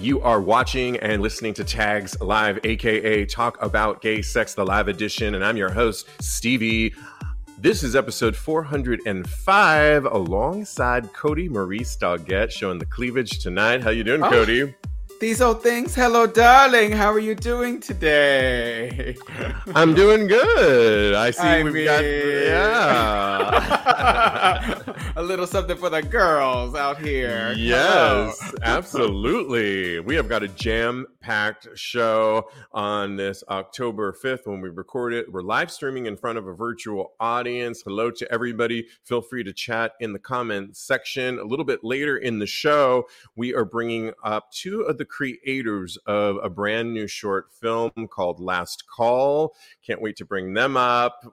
You are watching and listening to Tags Live, aka Talk About Gay Sex, the live edition, and I'm your host, Stevie. This is episode 405 alongside Cody Maurice Doggett showing the cleavage tonight. How you doing, oh. Cody? These old things. Hello, darling. How are you doing today? I'm doing good. I see I we've mean... got yeah. a little something for the girls out here. Yes, absolutely. We have got a jam-packed show on this October 5th when we record it. We're live streaming in front of a virtual audience. Hello to everybody. Feel free to chat in the comments section. A little bit later in the show, we are bringing up two of the creators of a brand new short film called Last Call. Can't wait to bring them up,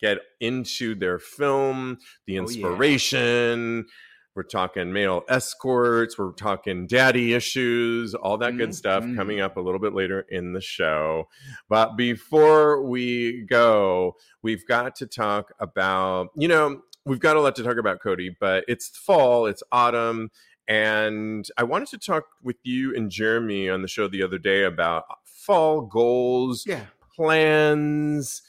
get into their film, the inspiration. Oh, yeah. We're talking male escorts. We're talking daddy issues, all that mm-hmm. good stuff mm-hmm. coming up a little bit later in the show. But before we go, we've got to talk about, you know, we've got a lot to talk about, Cody, but it's fall, it's autumn, and I wanted to talk with you and Jeremy on the show the other day about fall goals, yeah. plans,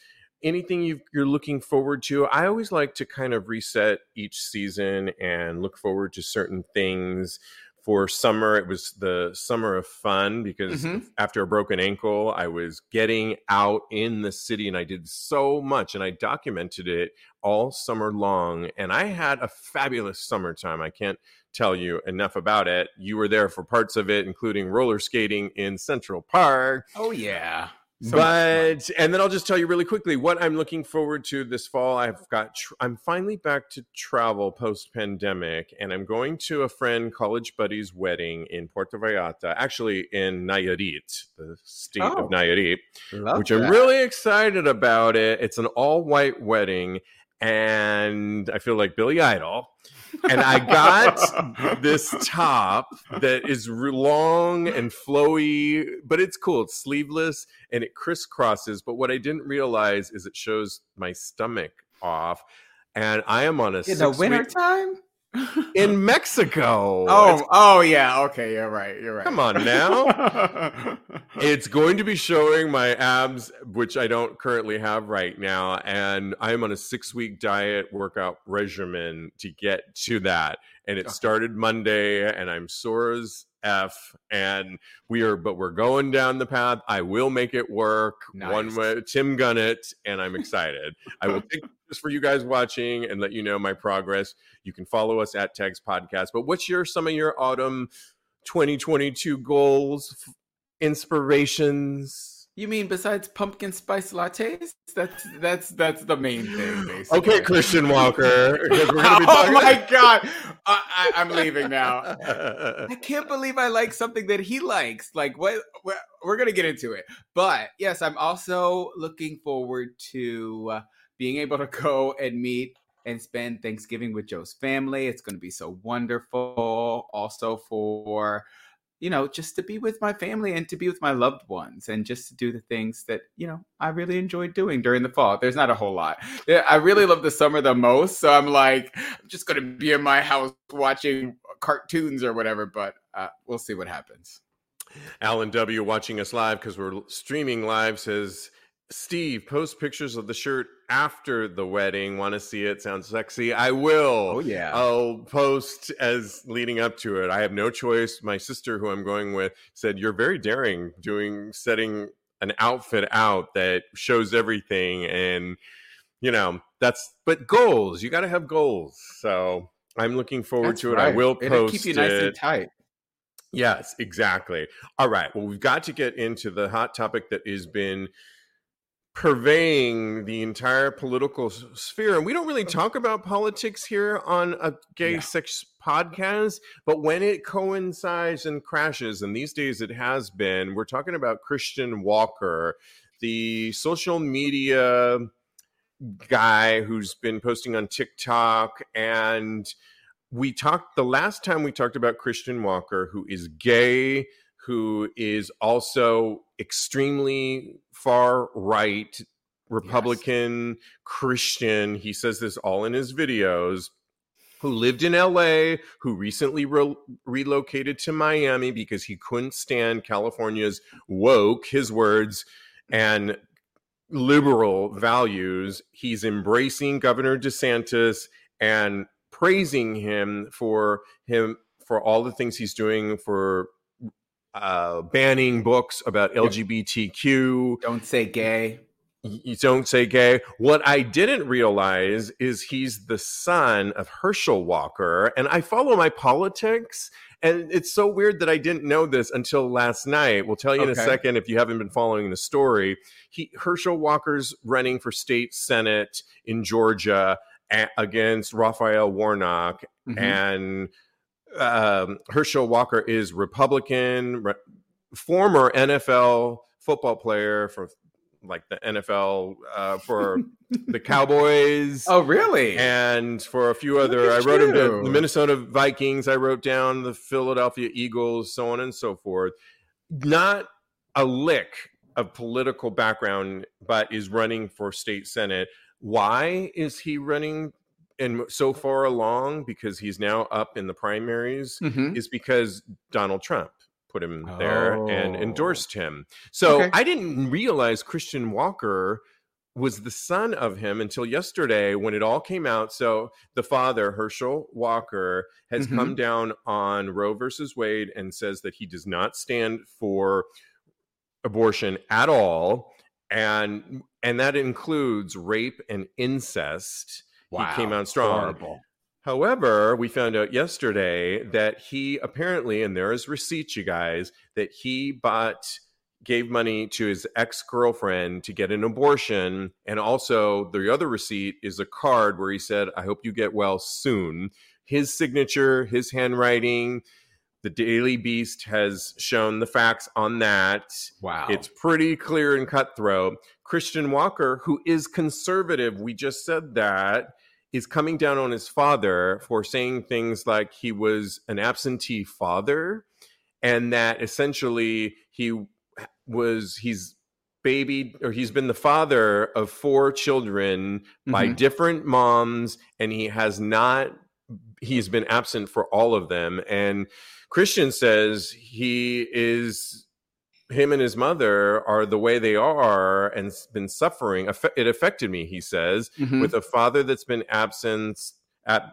anything you are looking forward to. I always like to kind of reset each season and look forward to certain things. For summer, it was the summer of fun because mm-hmm. after a broken ankle, I was getting out in the city and I did so much and I documented it all summer long. And I had a fabulous summertime. I can't tell you enough about it. You were there for parts of it, including roller skating in Central Park. Oh, yeah. So but and then I'll just tell you really quickly what I'm looking forward to this fall. I've got tr- I'm finally back to travel post pandemic, and I'm going to a friend college buddy's wedding in Puerto Vallarta, actually in Nayarit, the state oh, of Nayarit, which that. I'm really excited about. It. It's an all white wedding, and I feel like Billy Idol and I got this top that is long and flowy, but it's cool. It's sleeveless and it crisscrosses. But what I didn't realize is it shows my stomach off, and I am on a in the winter time in Mexico. Oh, it's, oh yeah. Okay, you're right. You're right. Come on now. it's going to be showing my abs, which I don't currently have right now, and I'm on a six week diet workout regimen to get to that. And it started Monday, and I'm sore as F, and we are, but we're going down the path. I will make it work nice. one way. Tim Gunnett, and I'm excited. I will take this for you guys watching and let you know my progress. You can follow us at Tags Podcast. But what's your some of your autumn 2022 goals, inspirations? You mean besides pumpkin spice lattes? That's that's that's the main thing, basically. Okay, Christian Walker. oh my god, I, am leaving now. I can't believe I like something that he likes. Like what? We're, we're gonna get into it, but yes, I'm also looking forward to uh, being able to go and meet and spend Thanksgiving with Joe's family. It's going to be so wonderful. Also for you know, just to be with my family and to be with my loved ones and just to do the things that, you know, I really enjoy doing during the fall. There's not a whole lot. I really love the summer the most. So I'm like, I'm just going to be in my house watching cartoons or whatever, but uh, we'll see what happens. Alan W. watching us live because we're streaming live says, Steve, post pictures of the shirt after the wedding. Want to see it? Sounds sexy. I will. Oh yeah. I'll post as leading up to it. I have no choice. My sister, who I'm going with, said you're very daring doing setting an outfit out that shows everything, and you know that's. But goals. You got to have goals. So I'm looking forward That's to it. right. I will post It'll keep you nice it. and tight. Yes, exactly. All right. Well, we've got to get into the hot topic that has been purveying the entire political sphere. And we don't really talk about politics here on a gay Yeah. sex podcast, but when it coincides and crashes, and these days it has been, we're talking about Christian Walker, the social media guy who's been posting on TikTok and we talked the last time we talked about Christian Walker, who is gay, who is also extremely far right Republican Christian. He says this all in his videos. Who lived in LA, who recently re- relocated to Miami because he couldn't stand California's woke, his words, and liberal values. He's embracing Governor DeSantis and praising him for him for all the things he's doing for uh, banning books about LGBTQ. Don't say gay. You don't say gay. What I didn't realize is he's the son of Herschel Walker, and I follow my politics. And it's so weird that I didn't know this until last night. We'll tell you in a second if you haven't been following the story. He Herschel Walker's running for state senate in Georgia a- against Raphael Warnock, Mhm. and um, Herschel Walker is Republican, re- former NFL football player for like the NFL uh, for the Cowboys. Oh, really? And for a few other, I wrote him down the Minnesota Vikings. I wrote down the Philadelphia Eagles, so on and so forth. Not a lick of political background, but is running for state senate. Why is he running and so far along? Because he's now up in the primaries. Mhm. Is because Donald Trump put him there and Oh. endorsed him. So Okay. I didn't realize Christian Walker was the son of him until yesterday when it all came out. So the father, Herschel Walker, has Mhm. come down on Roe versus Wade and says that he does not stand for abortion at all. And and that includes rape and incest. Wow. He came out strong. Horrible. However, we found out yesterday that he apparently, and there is receipts, you guys, that he bought, gave money to his ex girlfriend to get an abortion. And also, the other receipt is a card where he said, I hope you get well soon. His signature, his handwriting. The Daily Beast has shown the facts on that. Wow. It's pretty clear and cutthroat. Christian Walker, who is conservative, we just said that, is coming down on his father for saying things like he was an absentee father and that essentially he was he's babied or he's been the father of four children by Mhm. different moms and he has not he's been absent for all of them and christian says he is him and his mother are the way they are and been suffering it affected me he says Mhm. with a father that's been absent ab-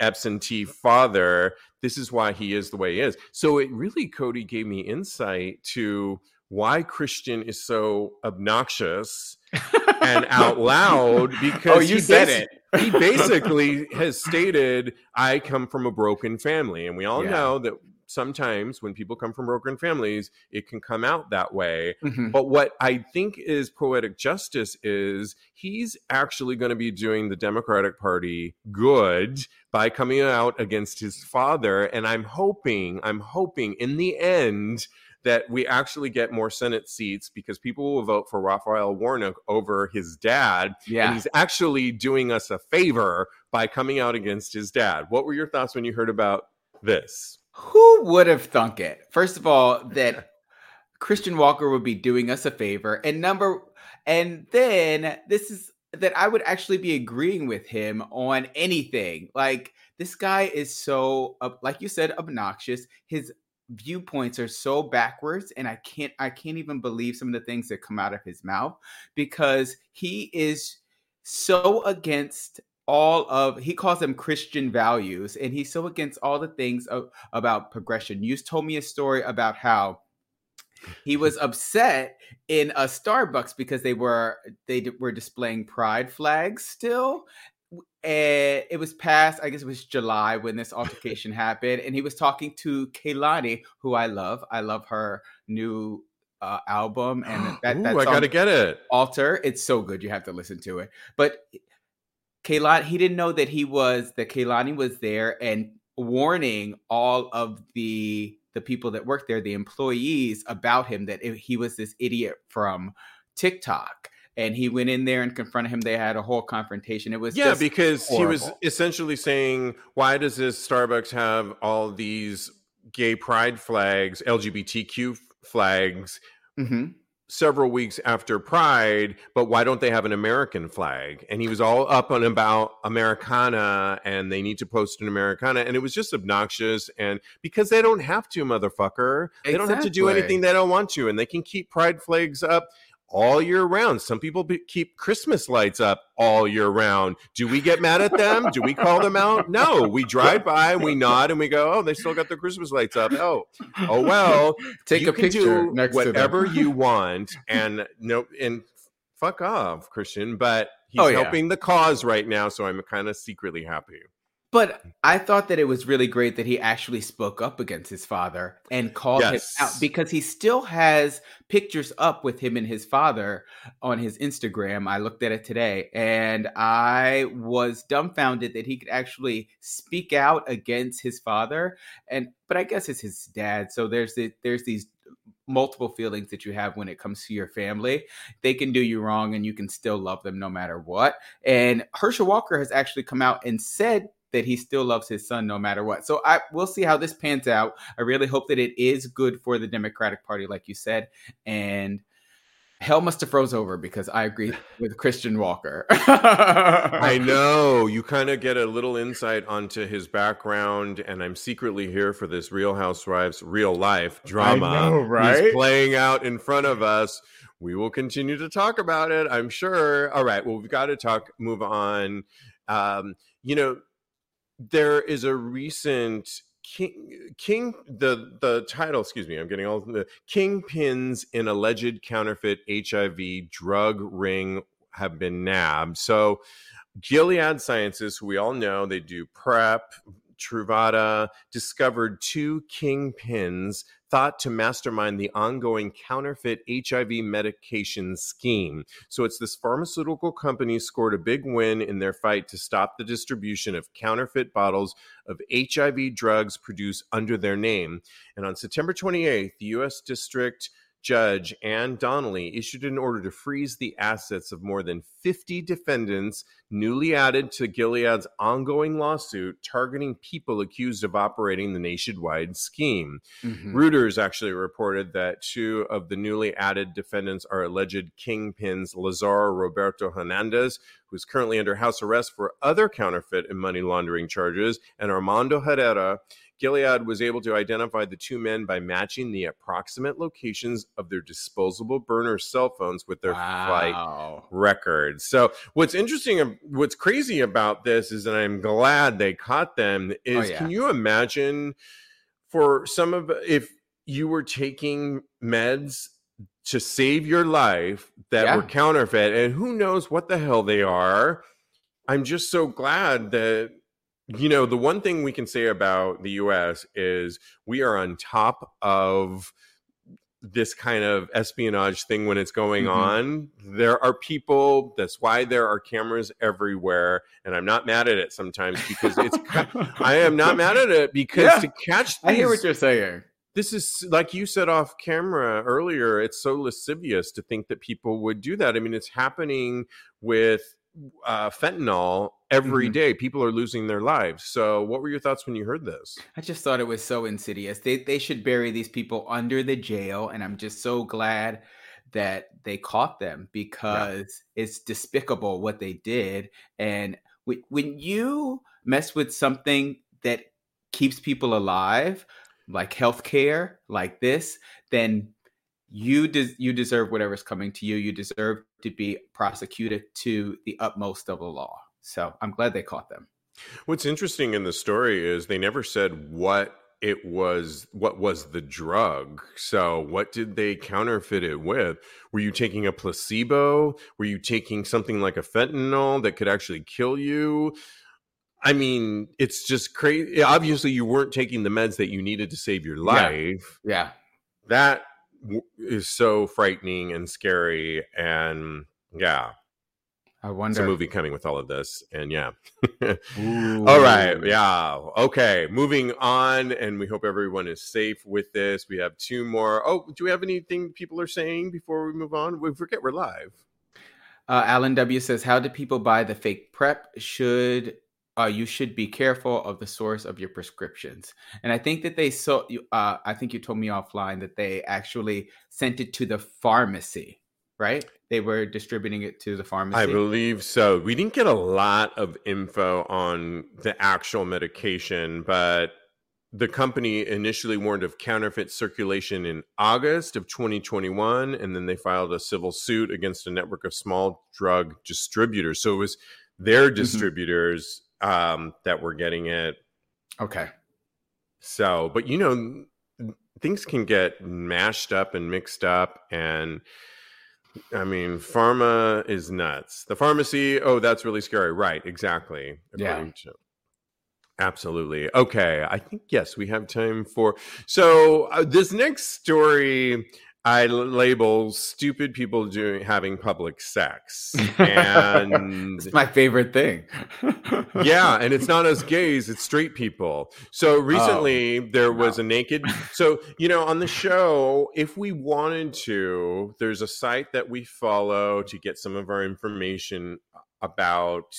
absentee father this is why he is the way he is so it really cody gave me insight to why christian is so obnoxious and out loud because oh, you he said basi- it. he basically has stated i come from a broken family and we all Yeah. know that sometimes when people come from broken families it can come out that way Mhm. but what I think is poetic justice is he's actually going to be doing the Democratic Party good by coming out against his father. And I'm hoping, I'm hoping in the end that we actually get more Senate seats because people will vote for Raphael Warnock over his dad. And Yeah. he's actually doing us a favor by coming out against his dad. What were your thoughts when you heard about this? Who would have thunk it? First of all, that Christian Walker would be doing us a favor, and number, and then this is that I would actually be agreeing with him on anything. Like this guy is so, like you said, obnoxious. His viewpoints are so backwards and I can't I can't even believe some of the things that come out of his mouth because he is so against all of he calls them christian values and he's so against all the things of, about progression. You told me a story about how he was upset in a starbucks because they were they were displaying pride flags still. And it was past i guess it was july when this altercation happened and he was talking to Kehlani, who i love. I love her new uh, album and that, Ooh, that I gotta get it. alter it's so good you have to listen to it. But Kehlani, he didn't know that he was that Kehlani was there and warning all of the the people that worked there, the employees, about him that he was this idiot from TikTok. And he went in there and confronted him. They had a whole confrontation. It was yeah, because horrible. he was essentially saying, "Why does this Starbucks have all these gay pride flags, LGBTQ flags?" Mm-hmm several weeks after Pride, but why don't they have an American flag? And he was all up on about Americana and they need to post an Americana. And it was just obnoxious. And because they don't have to, motherfucker, they don't have to do anything they don't want to. And they can keep Pride flags up all year round. Some people be- keep Christmas lights up all year round. Do we get mad at them? Do we call them out? No, we drive by, we nod, and we go, "Oh, they still got their Christmas lights up." Oh, oh well, Take you a picture do next whatever you want and no and fuck off christian but oh, he's Oh, yeah. helping the cause right now so i'm kind of secretly happy But I thought that it was really great that he actually spoke up against his father and called Yes. him out because he still has pictures up with him and his father on his Instagram. I looked at it today and I was dumbfounded that he could actually speak out against his father. And but I guess it's his dad, so there's the, there's these multiple feelings that you have when it comes to your family. They can do you wrong and you can still love them no matter what. And Herschel Walker has actually come out and said that he still loves his son no matter what. So I we'll see how this pans out. I really hope that it is good for the Democratic Party, like you said. And hell must have froze over because I agree with Christian Walker. i know you kind of get a little insight onto his background and i'm secretly here for this real housewives real life drama know, He's right? playing out in front of us we will continue to talk about it i'm sure all right well we've got to talk move on um you know there is a recent king king the the title excuse me i'm getting all the kingpins in alleged counterfeit hiv drug ring have been nabbed. So gilead sciences who we all know they do prep truvada discovered two kingpins thought to mastermind the ongoing counterfeit hiv medication scheme so it's this pharmaceutical company scored a big win in their fight to stop the distribution of counterfeit bottles of HIV drugs produced under their name. And on September 28th, the U.S. District Judge Ann Donnelly issued an order to freeze the assets of more than 50 defendants newly added to Gilead's ongoing lawsuit targeting people accused of operating the nationwide scheme. Mhm. Reuters actually reported that two of the newly added defendants are alleged kingpins Lazaro Roberto Hernandez, who is currently under house arrest for other counterfeit and money laundering charges, and Armando Herrera. Gilead was able to identify the two men by matching the approximate locations of their disposable burner cell phones with their flight records. So what's interesting, what's crazy about this is, and I'm glad they caught them. Oh, is Oh, yeah. can you imagine for some of if you were taking meds to save your life that Yeah. were counterfeit, and who knows what the hell they are? I'm just so glad that. You know, the one thing we can say about the US is we are on top of this kind of espionage thing when it's going Mhm. on. There are people, that's why there are cameras everywhere. And I'm not mad at it sometimes because it's, I am not mad at it because Yeah. to catch I hear what you're saying. this is like you said off camera earlier it's so lascivious to think that people would do that i mean it's happening with uh, fentanyl every Mhm. day. people are losing their lives so what were your thoughts when you heard this I just thought it was so insidious. They they should bury these people under the jail, and I'm just so glad that they caught them because it's despicable what they did. And wh- when you mess with something that keeps people alive, like healthcare, like this, then you des- you deserve whatever's coming to you. You deserve to be prosecuted to the utmost of the law. So I'm glad they caught them. What's interesting in the story is they never said what it was what was the drug so what did they counterfeit it with were you taking a placebo were you taking something like a fentanyl that could actually kill you i mean it's just crazy obviously you weren't taking the meds that you needed to save your life yeah, yeah. that is so frightening and scary and yeah I wonder. There's a movie coming with all of this, and yeah. all right, yeah, okay. Moving on, and we hope everyone is safe with this. We have two more. Oh, do we have anything people are saying before we move on? We forget we're live. Uh, Alan W says, "How do people buy the fake prep? Should uh, you should be careful of the source of your prescriptions. And I think that they so uh, I think you told me offline that they actually sent it to the pharmacy right? They were distributing it to the pharmacy. I believe so. We didn't get a lot of info on the actual medication, but the company initially warned of counterfeit circulation in August of 2021, and then they filed a civil suit against a network of small drug distributors. So it was their mm-hmm. distributors. Um, that were getting it. Okay. So, but you know, things can get mashed up and mixed up, and I mean, pharma is nuts. The pharmacy, oh, that's really scary. Right, exactly. Yeah. To, absolutely. Okay, I think yes, we have time for. So uh, this next story I label stupid people doing having public sex, and it's my favorite thing. yeah, and it's not us gays; it's straight people. So recently, oh, there was no. a naked. So you know, on the show, if we wanted to, there's a site that we follow to get some of our information uh, about,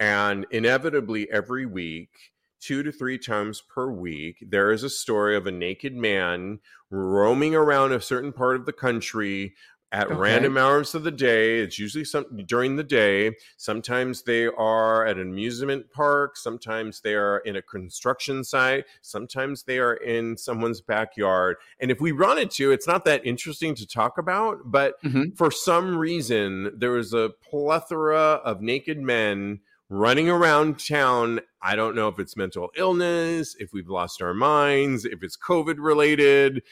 and inevitably every week two to three times per week, there is a story of a naked man roaming around a certain part of the country at okay. random hours of the day. It's usually some during the day. Sometimes they are at an amusement park. Sometimes they are in a construction site. Sometimes they are in someone's backyard. And if we run into, it's not that interesting to talk about. But mm-hmm. for some reason, there was a plethora of naked men running around town. I don't know if it's mental illness, if we've lost our minds, if it's COVID related.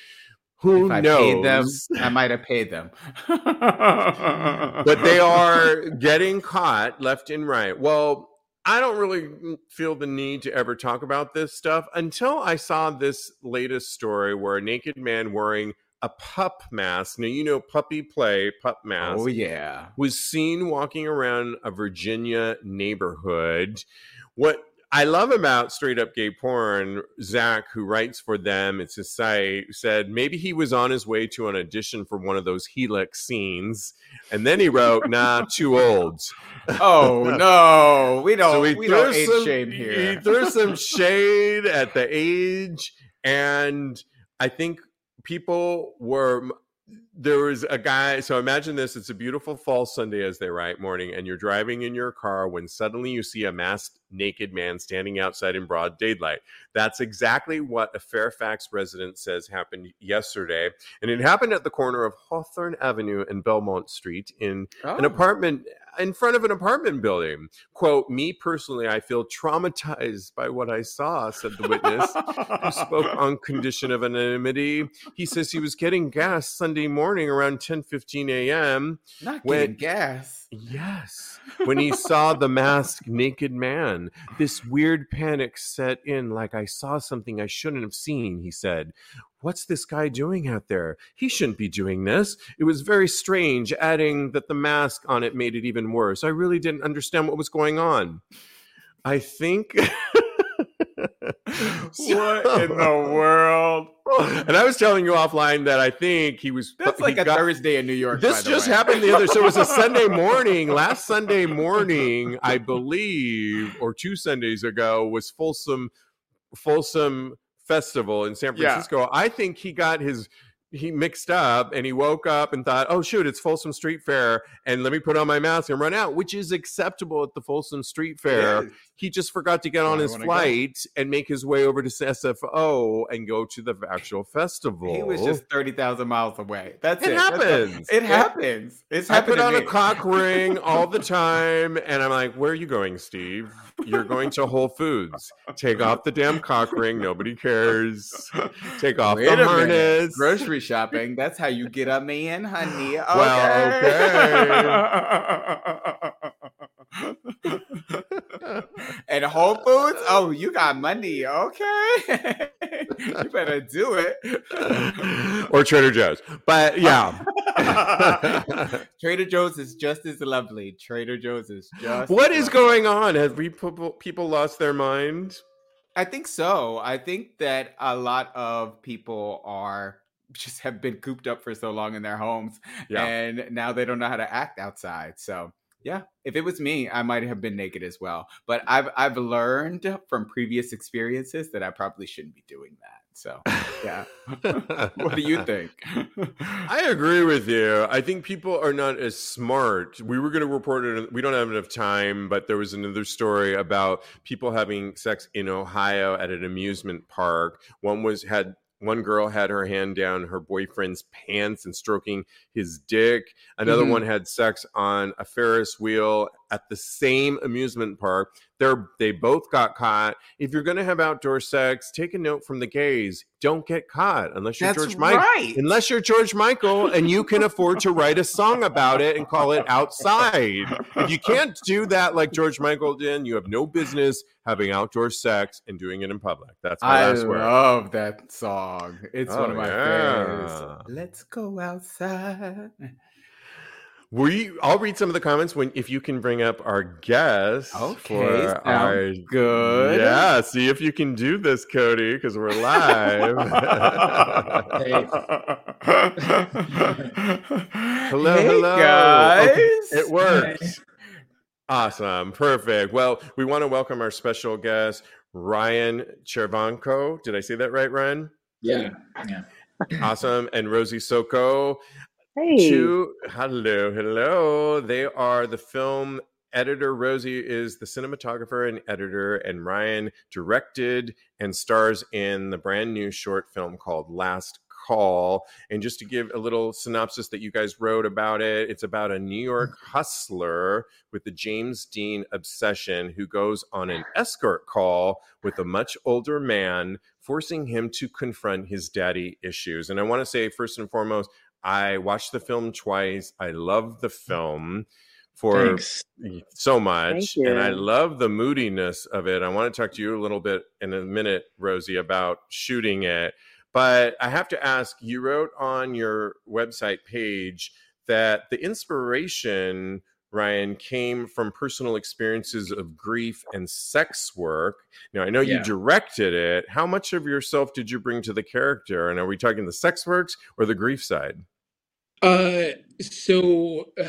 Who if I knows? them, I might have paid them. but they are getting caught left and right. Well, I don't really feel the need to ever talk about this stuff until I saw this latest story where a naked man wearing a pup mask. Now, you know, puppy play, pup oh, mask. Oh, yeah. Was seen walking around a Virginia neighborhood. What I love about straight up gay porn, Zach, who writes for them, it's his site, said maybe he was on his way to an audition for one of those helix scenes. And then he wrote, nah, too old. Oh, no. We don't, so we don't age some, shame here. He threw some shade at the age. And I think people were there was a guy so imagine this it's a beautiful fall sunday as they write morning and you're driving in your car when suddenly you see a masked naked man standing outside in broad daylight that's exactly what a fairfax resident says happened yesterday and it happened at the corner of hawthorne avenue and belmont street in oh. an apartment in front of an apartment building. Quote, me personally, I feel traumatized by what I saw, said the witness, who spoke on condition of anonymity. He says he was getting gas Sunday morning around 10 15 a.m. Not when, getting gas. Yes. When he saw the masked naked man, this weird panic set in like I saw something I shouldn't have seen, he said. What's this guy doing out there? He shouldn't be doing this. It was very strange, adding that the mask on it made it even worse. I really didn't understand what was going on. I think. what in the world? And I was telling you offline that I think he was. That's like a got, Thursday in New York. This just way. happened the other. So it was a Sunday morning. Last Sunday morning, I believe, or two Sundays ago, was Folsom Folsom Festival in San Francisco. Yeah. I think he got his he mixed up and he woke up and thought, oh, shoot, it's Folsom Street Fair. And let me put on my mask and run out, which is acceptable at the Folsom Street Fair. He just forgot to get on I his wanna go. flight and make his way over to SFO and go to the actual festival. He was just 30,000 miles away. That's It it. That's happens. It happens. It's I happened put on a cock ring all the time, and I'm like, "Where are you going, Steve? You're going to Whole Foods. Take off the damn cock ring. Nobody cares. Take off Wait the harness. Grocery shopping. That's how you get a man, honey. Okay. and Whole Foods. Oh, you got money. Okay. you better do it. or Trader Joe's. But yeah, Trader Joe's is just as lovely. Trader Joe's is just. what is lovely. going on? Have we people people lost their mind? I think so. I think that a lot of people are just have been cooped up for so long in their homes Yeah. and now they don't know how to act outside. So, yeah, if it was me, I might have been naked as well. But I've I've learned from previous experiences that I probably shouldn't be doing that. So, yeah. what do you think? I agree with you. I think people are not as smart. We were going to report it. We don't have enough time, but there was another story about people having sex in Ohio at an amusement park. One was had one girl had her hand down her boyfriend's pants and stroking his dick. Another Mhm. one had sex on a Ferris wheel at the same amusement park. They're they both got caught. If you're going to have outdoor sex, take a note from the gays. Don't get caught unless you're That's George Michael right. unless you're George Michael and you can afford to write a song about it and call it outside. If you can't do that like George Michael did, you have no business having outdoor sex and doing it in public. That's my I last word. love that song. It's oh, one Oh, of my yeah. favorites. Let's go outside. We I'll read some of the comments when if you can bring up our guest Okay, for our sounds good. Yeah, see if you can do this, Cody, because we're live. hello, Hey, hello. guys. Okay, it worked. Awesome. Perfect. Well, we want to welcome our special guest, Ryan Chervanko. Did I say that right, Ryan? Yeah, yeah. Awesome. And Rosie Soko. Hey, Two. Hello, hello. They are the film editor. Rosie is the cinematographer and editor, and Ryan directed and stars in the brand new short film called Last Call. And just to give a little synopsis that you guys wrote about it, it's about a New mm. York hustler with the James Dean obsession who goes on an escort call with a much older man, forcing him to confront his daddy issues. And I want to say, first and foremost, I watched the film twice. I love the mm. film for Thanks. so much. And I love the moodiness of it. I want to talk to you a little bit in a minute, Rosie, about shooting it. But I have to ask you wrote on your website page that the inspiration, Ryan, came from personal experiences of grief and sex work. Now, I know you directed it. How much of yourself did you bring to the character? And are we talking the sex works or the grief side? Uh, so uh,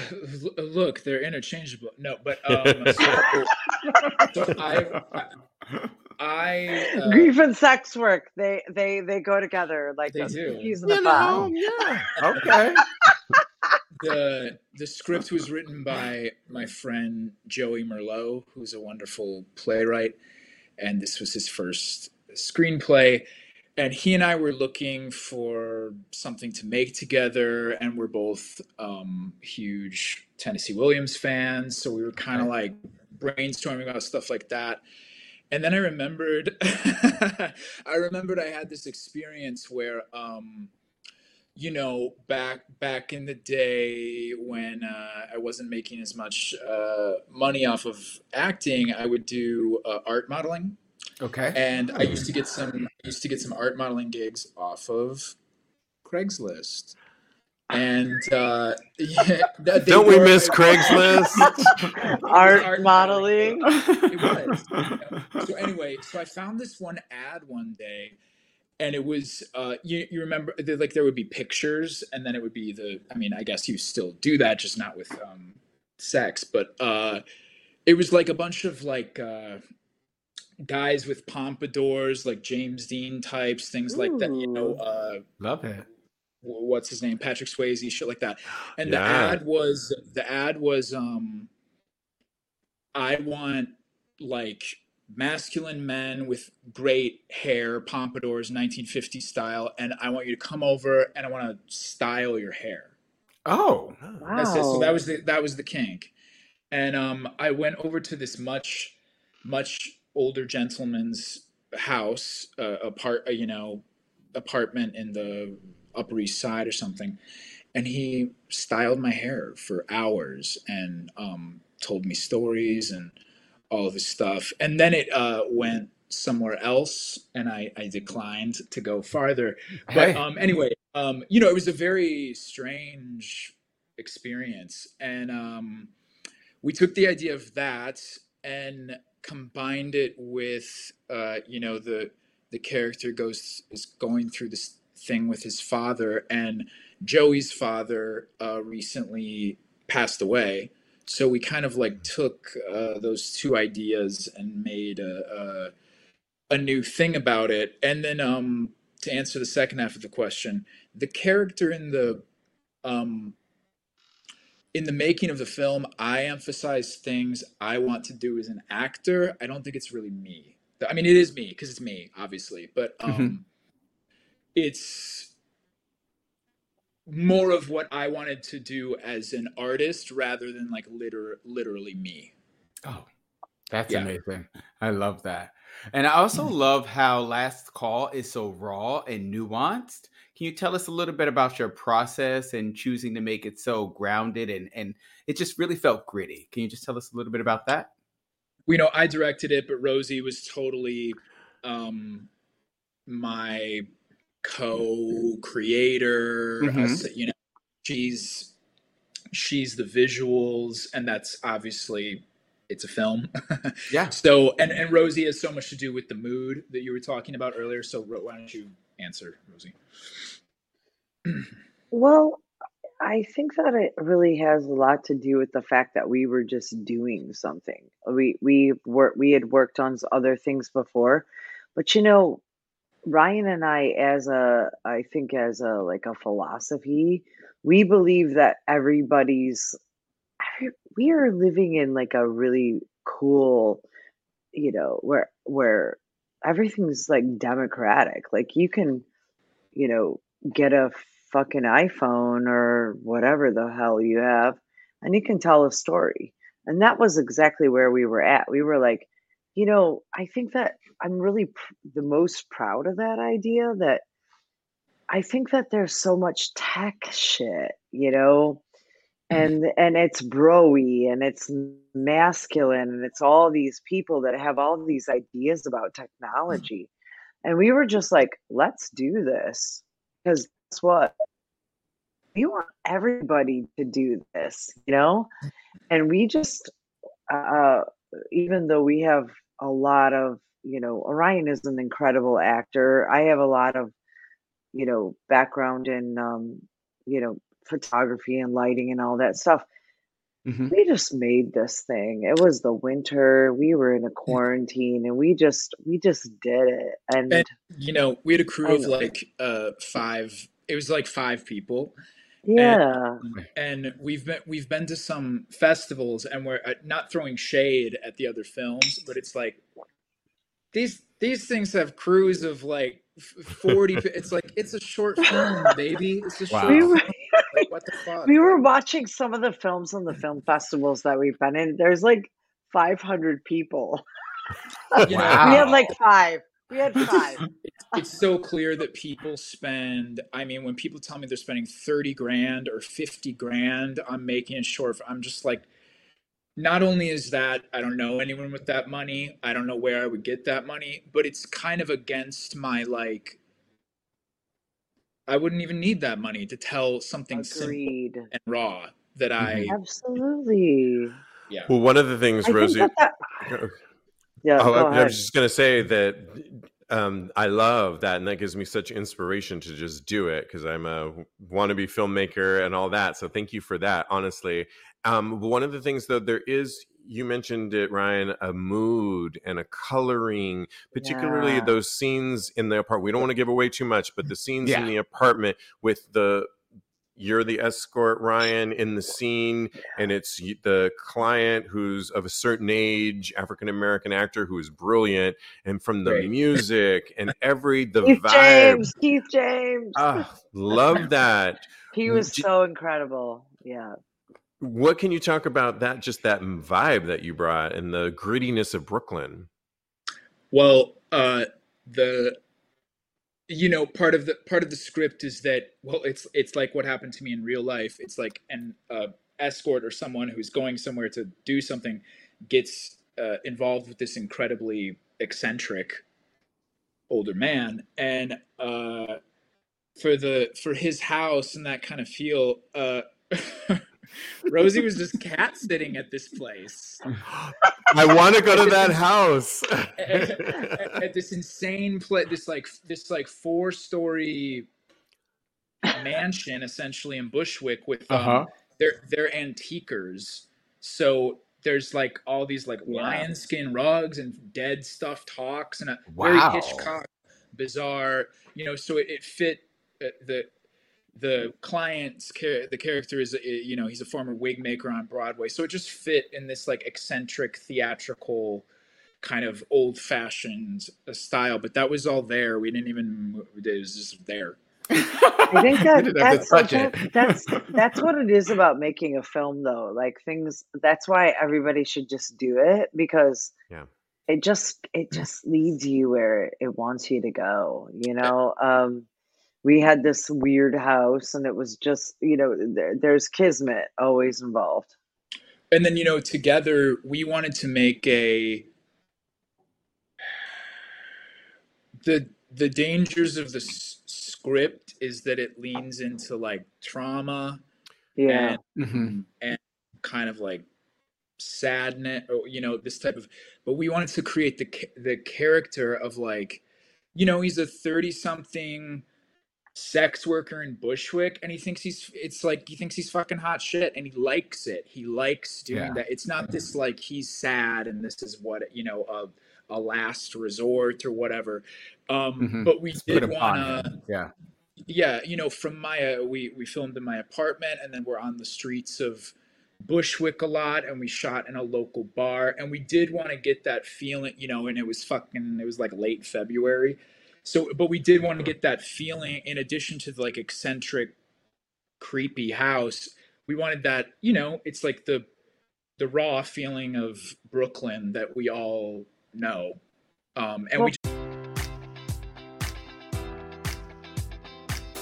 look, they're interchangeable. No, but um, so, so I, I, uh, grief and sex work they they they go together like They a do. peas in a pod. yeah. okay. The the script was written by my friend Joey Merlot, who's a wonderful playwright, and this was his first screenplay. And he and I were looking for something to make together, and we're both um, huge Tennessee Williams fans, so we were kind of like brainstorming about stuff like that. And then I remembered, I remembered I had this experience where. Um, you know back back in the day when uh, i wasn't making as much uh, money off of acting i would do uh, art modeling Okay. and i used to get some I used to get some art modeling gigs off of craigslist and uh, yeah, Don't we were- miss Craigslist? art Art modeling it was. you know. So anyway, so I found this one ad one day, and it was uh, you, you remember like there would be pictures, and then it would be the. I mean, I guess you still do that, just not with um, sex, but uh, it was like a bunch of like. Uh, guys with pompadours like james dean types things like that you know uh Love it. what's his name, Patrick Swayze, shit like that. And the ad was the ad was um, I want like masculine men with great hair, pompadours, 1950 style, and I want you to come over and I want to style your hair. Oh, Wow. It. So that was the that was the kink, and um, I went over to this much much older gentleman's house, uh, apart uh, you know, apartment in the Upper East Side or something, and he styled my hair for hours and um, told me stories and all this stuff, and then it uh, went somewhere else, and I, I declined to go farther. But Hey. um, anyway, um, you know, it was a very strange experience, and um, we took the idea of that and combined it with, uh, you know, the the character goes is going through this thing with his father, and Joey's father uh, recently passed away. So we kind of like took uh, those two ideas and made a, a a new thing about it. And then um, to answer the second half of the question, the character in the um, in the making of the film, I emphasize things I want to do as an actor. I don't think it's really me. I mean, it is me because it's me, obviously, but um, Mhm. it's more of what I wanted to do as an artist rather than like liter- literally me. Oh, that's Yeah. amazing. I love that. And I also love how Last Call is so raw and nuanced. Can you tell us a little bit about your process and choosing to make it so grounded and and it just really felt gritty? Can you just tell us a little bit about that? you know, I directed it, but Rosie was totally um, my co-creator. Mhm. Uh, you know, she's she's the visuals, and that's obviously it's a film. Yeah. So, and and Rosie has so much to do with the mood that you were talking about earlier. So, why don't you answer, Rosie? Well, I think that it really has a lot to do with the fact that we were just doing something. We we were we had worked on other things before, but you know, Ryan and I, as a I think as a like a philosophy, we believe that everybody's every- we are living in like a really cool, you know, where where everything's like democratic. Like you can, you know, get a fucking iPhone or whatever the hell you have, and you can tell a story. And that was exactly where we were at. We were like, you know, I think that I'm really pr- the most proud of that idea that I think that there's so much tech shit, you know, mm. and and it's broy and it's masculine and it's all these people that have all these ideas about mm. technology. And we were just like, let's do this because guess what? We want everybody to do this, you know? Mm. And we just, uh, even though we have a lot of, you know, Ryan is an incredible actor. I have a lot of, you know, background in, um, you know, photography and lighting and all that stuff. Mhm. We just made this thing. It was the winter. We were in a quarantine and we just, we just did it. And, And you know, we had a crew of like uh, five. It was like five people, yeah. and we've been we've been to some festivals, and we're uh, not throwing shade at the other films, but it's like these these things have crews of like forty. it's like it's a short film, baby. It's a Wow. short film. Like, what the fuck? we were watching some of the films on the film festivals that we've been in. There's like 500 people. You know, Wow. We had like five. We had five. it's so clear that people spend i mean when people tell me they're spending 30 grand or 50 grand on making a short i'm just like not only is that i don't know anyone with that money i don't know where i would get that money but it's kind of against my like i wouldn't even need that money to tell something simple and raw that i mm-hmm. Absolutely. yeah Well, one of the things, I think Rosie. That, that yeah, Oh, go I, I was just going to say that um, I love that, and that gives me such inspiration to just do it because I'm a wannabe filmmaker and all that. So thank you for that. Honestly, um, one of the things though, there is you mentioned it, Ryan, a mood and a coloring, particularly Yeah. those scenes in the apartment. We don't want to give away too much, but the scenes Yeah. in the apartment with the you're the escort, Ryan, in the scene, and it's the client who's of a certain age, African American actor who is brilliant, and from the Right. music and every the Keith vibe. James, Keith James. Ah, love that. he was J- so incredible. Yeah. What can you talk about that? Just that vibe that you brought and the grittiness of Brooklyn. Well, uh, the you know part of the part of the script is that well, it's it's like what happened to me in real life. It's like an uh, escort or someone who's going somewhere to do something gets uh, involved with this incredibly eccentric older man, and uh, for the for his house and that kind of feel. Rosie was just cat sitting at this place. I want to go to that house. at, at- at this insane place, this like this like four story mansion essentially in Bushwick with um, Uh-huh. they're they're antiquers. So there's like all these like lion skin rugs and dead stuffed hawks and a Wow. very Hitchcock bizarre, you know. So it, it fit uh, the the client's char- the character is uh, you know he's a former wig maker on Broadway, so it just fit in this like eccentric theatrical kind of old fashioned style. But that was all there. We didn't even it was just there. I think that didn't have that's it. that, that's that's what it is about making a film though. Like things that's why everybody should just do it because Yeah. it just it just leads you where it wants you to go, you know. Um we had this weird house and it was just, you know, there, there's kismet always involved. and then you know together we wanted to make a the the dangers of the s- script is that it leans into like trauma Yeah. and Mhm. and kind of like sadness or you know this type of but we wanted to create the the character of like you know he's a 30 something sex worker in Bushwick and he thinks he's it's like he thinks he's fucking hot shit and he likes it he likes doing Yeah. that it's not this like he's sad and this is what you know a, a last resort or whatever um Mhm. but we did put him on want to. Yeah. yeah, you know, from my uh, we we filmed in my apartment, and then we're on the streets of Bushwick a lot, and we shot in a local bar, and we did want to get that feeling, you know, and it was fucking, it was like late February, so but we did want to get that feeling in addition to the like eccentric, creepy house. We wanted that, you know, it's like the the raw feeling of Brooklyn that we all know, um, and we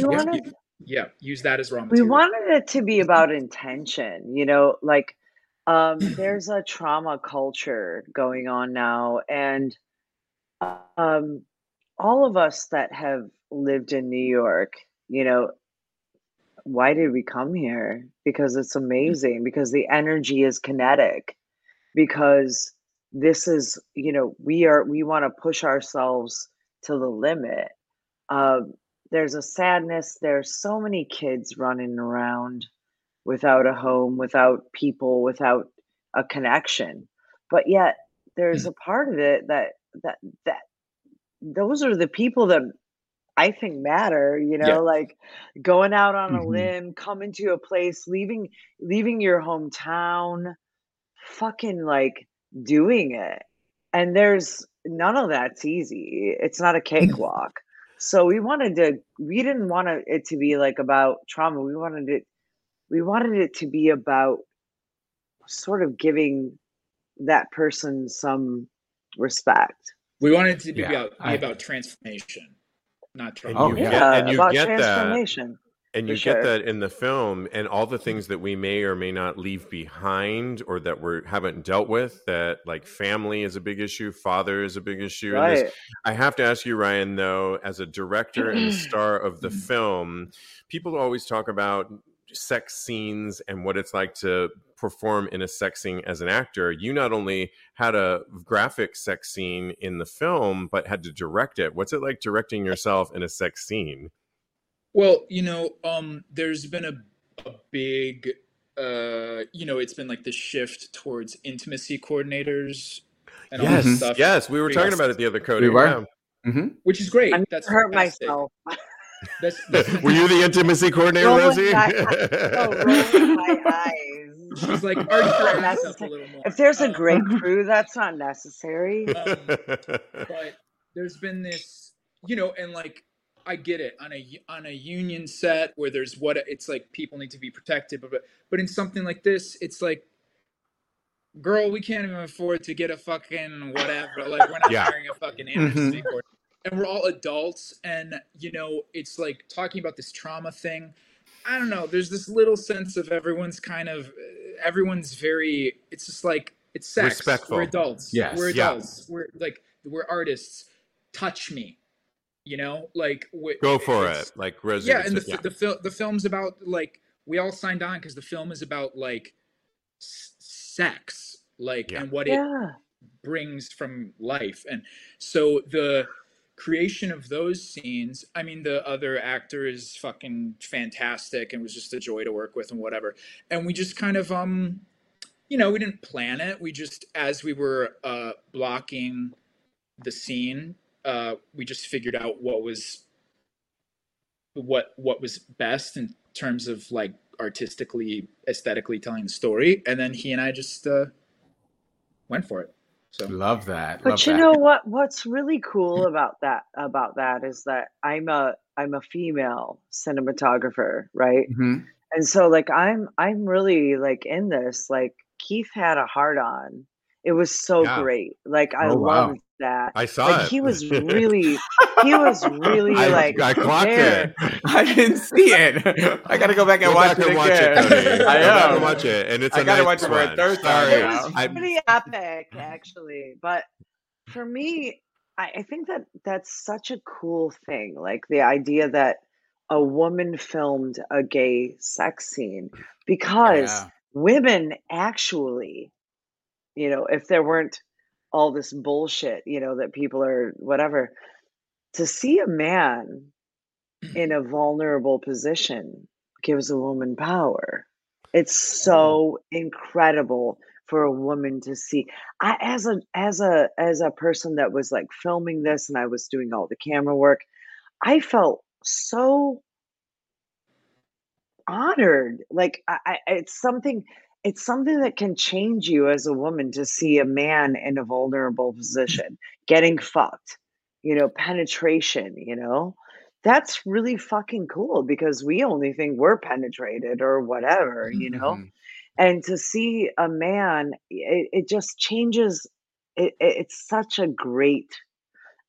We Yeah. wanted yeah use that as raw we wanted it to be about intention you know like um there's a trauma culture going on now and um all of us that have lived in new york you know why did we come here because it's amazing because the energy is kinetic because this is you know we are we want to push ourselves to the limit um there's a sadness there's so many kids running around without a home without people without a connection but yet there's a part of it that that that those are the people that i think matter you know Yeah. like going out on a Mhm. limb coming to a place leaving leaving your hometown fucking like doing it and there's none of that's easy. It's not a cakewalk. So we wanted to we didn't want it to be like about trauma. We wanted it we wanted it to be about sort of giving that person some respect. We wanted to be, Yeah, about, be I- about transformation, not And trauma. Oh, you yeah. and you about get that. And you sure. get that in the film, and all the things that we may or may not leave behind, or that we haven't dealt with. That like family is a big issue, father is a big issue. Right. I have to ask you, Ryan, though, as a director and star of the mm-hmm. film, people always talk about sex scenes and what it's like to perform in a sex scene as an actor. You not only had a graphic sex scene in the film, but had to direct it. What's it like directing yourself in a sex scene? Well, you know, um, there's been a, a big, uh, you know, it's been like the shift towards intimacy coordinators and all Yes, this stuff. yes, we were talking Yes. about it the other Cody. We were. yeah. hmm which is great. I'm That's hurt fantastic. myself. That's, that's Were you the intimacy coordinator, Rolling Rosie? my- Oh, rolling my eyes. She's like That's articulate a little more. If there's a Um, great crew, that's not necessary. um, but there's been this, you know, and like I get it on a on a union set where there's what it's like people need to be protected, but but, in something like this, it's like, girl, we can't even afford to get a fucking whatever. Like we're not Yeah. hiring a fucking coordinator. Mm-hmm. and we're all adults, and you know, it's like talking about this trauma thing. I don't know. There's this little sense of everyone's kind of uh, everyone's very. It's just like it's sex. Respectful. We're adults. Yes. We're Yeah. adults. We're like we're artists. Touch me. You know, like we, Go for it, like Rosie. Yeah, and the say. fi- the film the film's about like we all signed on because the film is about like s- sex, like Yeah. and what it brings from life. And so the creation of those scenes, I mean, the other actor is fucking fantastic and was just a joy to work with and whatever. And we just kind of, um, you know, we didn't plan it. We just, as we were uh, blocking the scene, uh, we just figured out what was what what was best in terms of like artistically aesthetically telling the story and then he and i just uh went for it so Love that. But Love you that. know what? What's really cool about that about that is that I'm a I'm a female cinematographer, right? Mhm. And so like I'm I'm really like in this. Like Keith had a heart on. It was so Yeah. great. Like I Oh, wow. Loved that. I saw Like it. he was really he was really I, like I clocked there. it. I didn't see it. I gotta go back and Go watch back it and watch again. it, Cody. I Go back and watch it, and it's I a gotta nice watch it for a third time It was I- pretty epic, actually. But for me, I, I think that that's such a cool thing. Like the idea that a woman filmed a gay sex scene because Yeah. women actually, you know, if there weren't all this bullshit, you know, that people are whatever, to see a man in a vulnerable position gives a woman power. It's so incredible for a woman to see. I as a as a as a person that was like filming this and I was doing all the camera work, I felt so honored. Like I, I it's something it's something that can change you as a woman to see a man in a vulnerable position getting fucked, you know, penetration, you know. That's really fucking cool because we only think we're penetrated or whatever, you know Mhm. and to see a man it, it just changes it, it- it's such a great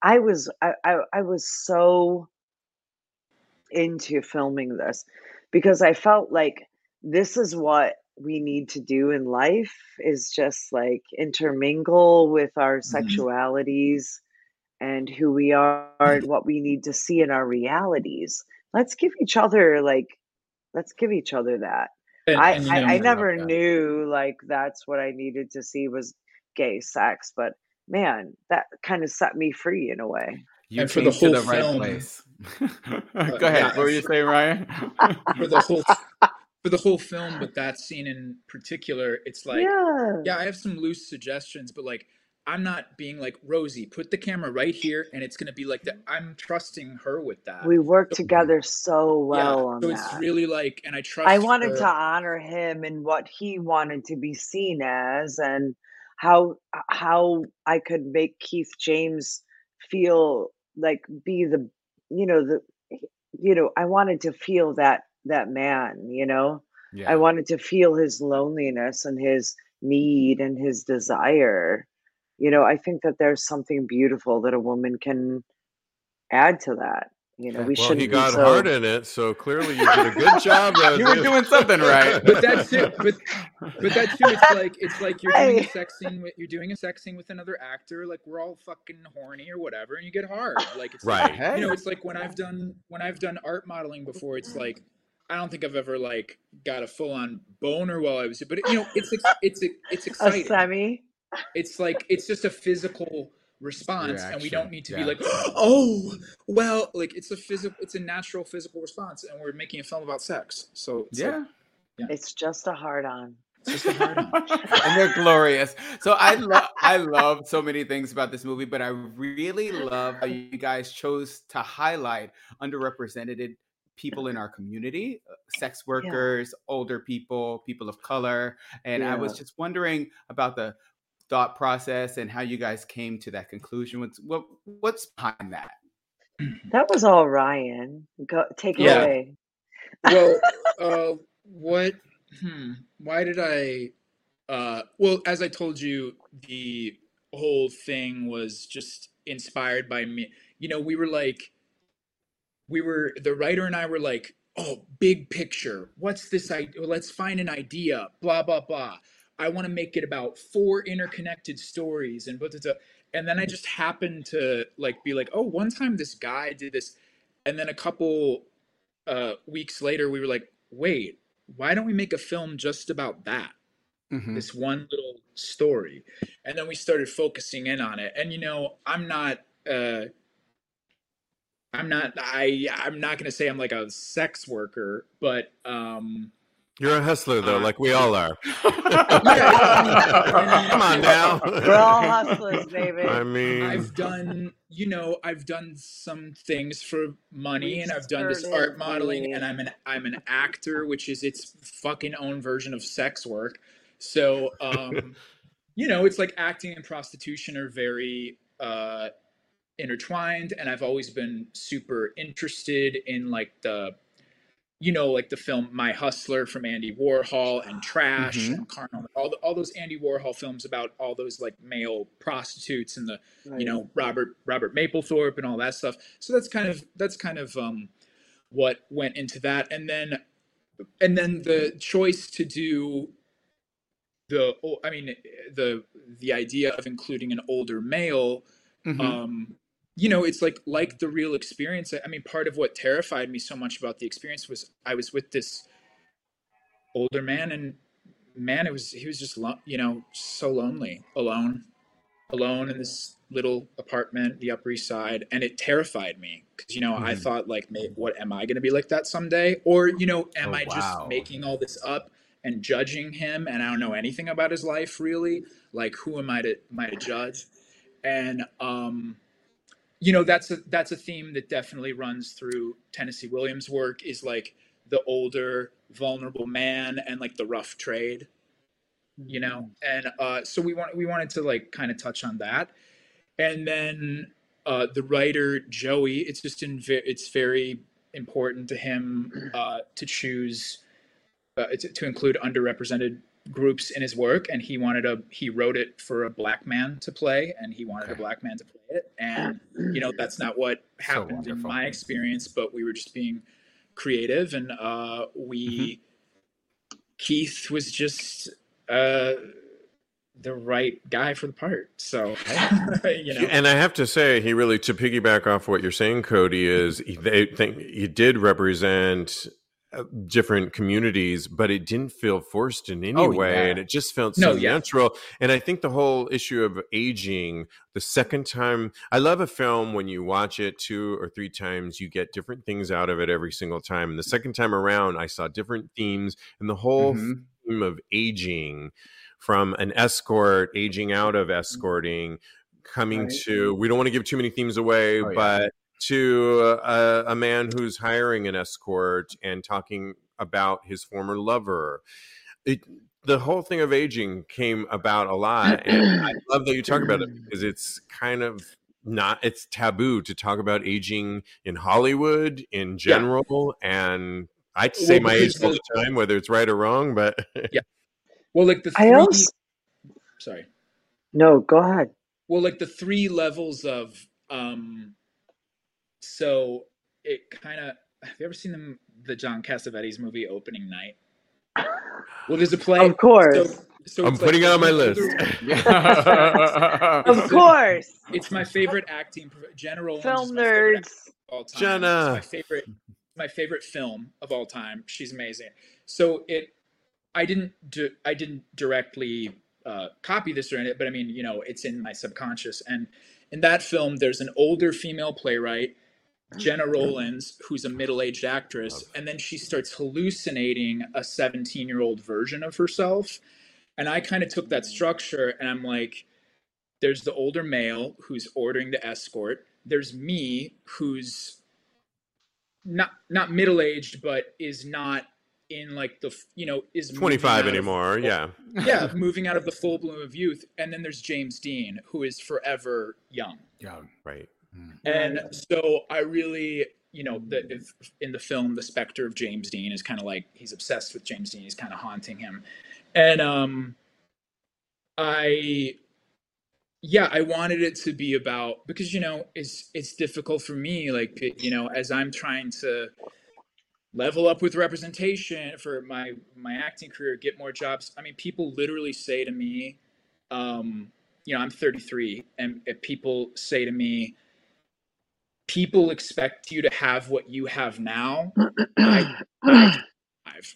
i was I, I i was so into filming this because i felt like this is what we need to do in life is just like intermingle with our Mhm. sexualities and who we are and what we need to see in our realities let's give each other like let's give each other that and, I, and, I, know, I love never that. knew like that's what I needed to see was gay sex, but man, that kind of set me free in a way. You And for came the whole to the right film- place. Uh, Go ahead. yeah, what were you saying, Ryan? for the whole for the whole film but that scene in particular it's like yeah. yeah i have some loose suggestions but like i'm not being like rosie put the camera right here and it's going to be like that i'm trusting her with that We worked So- together so well yeah on so that. it's really like and i trust I wanted her. to honor him and what he wanted to be seen as and how how I could make Keith James feel like be the you know the you know I wanted to feel that that man you know Yeah. I wanted to feel his loneliness and his need and his desire you know I think that there's something beautiful that a woman can add to that you know we Well, shouldn't he be got so hard in it, so clearly you did a good job. You were Rosie. doing something right. but that's it. But but that too. It's like it's like you're doing a sex scene with you're doing a sex scene with another actor. Like we're all fucking horny or whatever, and you get hard. Like it's Right. Like, you know, it's like when I've done when I've done art modeling before. It's like I don't think I've ever like got a full on boner while I was. But you know, it's it's it's it's a semi It's like it's just a physical response, and we don't need to be like, oh, well, like it's a physical, it's a natural physical response, and we're making a film about sex. So it's like, Yeah. it's just a hard on it's just a hard on. and they're glorious. So I love I love so many things about this movie, but I really love how you guys chose to highlight underrepresented people in our community, uh, sex workers, older people, people of color, and I was just wondering about the thought process and how you guys came to that conclusion. What's what what's behind that? that was all Ryan go take it Yeah. away well uh what hmm why did i uh well as i told you the whole thing was just inspired by me you know we were like we were the writer and i were like oh big picture what's this idea let's find an idea blah blah blah i want to make it about four interconnected stories and blah, blah, blah. and then i just happened to like be like oh one time this guy did this and then a couple uh, weeks later, we were like, wait, why don't we make a film just about that? Mhm. This one little story. And then we started focusing in on it. And you know, I'm not uh I'm not I I'm not gonna say I'm like a sex worker, but um You're a hustler, though, Uh, like we all are. Come on now. we're all hustlers baby I mean, I've done, you know, I've done some things for money, and I've done this art Assertively. modeling, and I'm an I'm an actor, which is its fucking own version of sex work. So, um, you know, it's like acting and prostitution are very uh, intertwined, and I've always been super interested in like the, you know, like the film My Hustler from Andy Warhol and Trash Mhm. and Carnal, all the, all those Andy Warhol films about all those like male prostitutes and the you know Robert Robert Mapplethorpe and all that stuff. So that's kind of that's kind of um, what went into that, and then and then the choice to do the oh, I mean the the idea of including an older male Mhm. um you know it's like like the real experience i mean part of what terrified me so much about the experience was i was with this older man and man it was he was just lo- you know so lonely alone alone in this little apartment the upper east side and it terrified me because you know i Mhm. thought like what am i going to be like that someday or you know am Oh, i wow. just making all this up and judging him and i don't know anything about his life really like who am i to am i to judge and um you know that's a that's a theme that definitely runs through tennessee williams work is like the older vulnerable man and like the rough trade you know? And uh so we want we wanted to like kind of touch on that. And then uh the writer joey it's just in it's very important to him uh to choose uh, to, to include underrepresented groups in his work and he wanted a he wrote it for a black man to play and he wanted a black man to play it. And you know that's not what So happened in my experience but we were just being creative and uh we keith was just uh the right guy for the part so you know. And I have to say, he really to piggyback off what you're saying, Cody, is they think he did represent different communities, but it didn't feel forced in any Oh, way, yeah. and it just felt No, so yeah. natural. And I think the whole issue of aging, the second time, I love a film when you watch it two or three times, you get different things out of it every single time. And the second time around, I saw different themes, and the whole Mhm. theme of aging from an escort aging out of escorting coming Right. to we don't want to give too many themes away Oh, yeah. but to a, a man who's hiring an escort and talking about his former lover it, the whole thing of aging came about a lot, and I love that you talk about it because it's kind of not it's taboo to talk about aging in Hollywood in general, yeah. and I say well, my age all the time, whether it's right or wrong. But yeah, well, like the three, I also sorry, no, go ahead. Well, like the three levels of um, so it kind of have you ever seen the the John Cassavetes movie Opening Night? Well, there's a play. Of course. So, so I'm putting like, it on my list. of course. It's my favorite acting. General film nerds. All time. Gena. It's my favorite. My favorite film of all time. She's amazing. So it. I didn't do. I didn't directly uh, copy this or anything, but I mean, you know, it's in my subconscious. And in that film, there's an older female playwright Gena Rowlands, who's a middle aged actress, and then she starts hallucinating a 17 year old version of herself. And I kind of took that mm. structure and I'm like, there's the older male who's ordering the escort. There's me who's not not middle aged, but is not in like the you know is 25 anymore. Of, yeah, yeah, moving out of the full bloom of youth. And then there's James Dean, who is forever young. Young, right. And so I really, you know, the, if, in the film, the specter of James Dean is kind of like he's obsessed with James Dean. He's kind of haunting him, and um, I, yeah, I wanted it to be about because you know it's it's difficult for me, like you know, as I'm trying to level up with representation for my my acting career, get more jobs. I mean, people literally say to me, um, you know, I'm 33, and people say to me people expect you to have what you have now by, by, 25.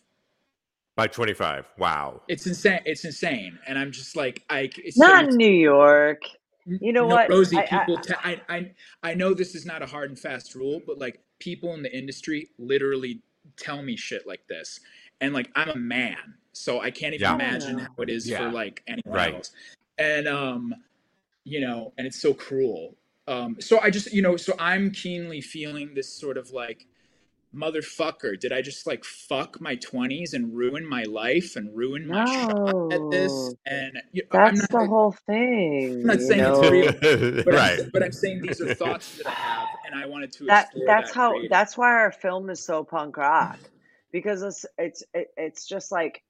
by 25 wow it's insane it's insane and i'm just like i it's not so, new york you know no, what rosie people I, I, I i know this is not a hard and fast rule but like people in the industry literally tell me shit like this and like i'm a man so i can't even yeah. imagine how it is yeah. for like anyone right. else and um you know and it's so cruel um, so I just, you know, so I'm keenly feeling this sort of like, motherfucker, did I just like fuck my 20s and ruin my life and ruin my no. shot at this? And you know, that's not, the whole thing. I'm not saying know? it's real, but, right. I'm, but I'm saying these are thoughts that I have, and I wanted to. That that's that how. That's why our film is so punk rock, because it's it's it's just like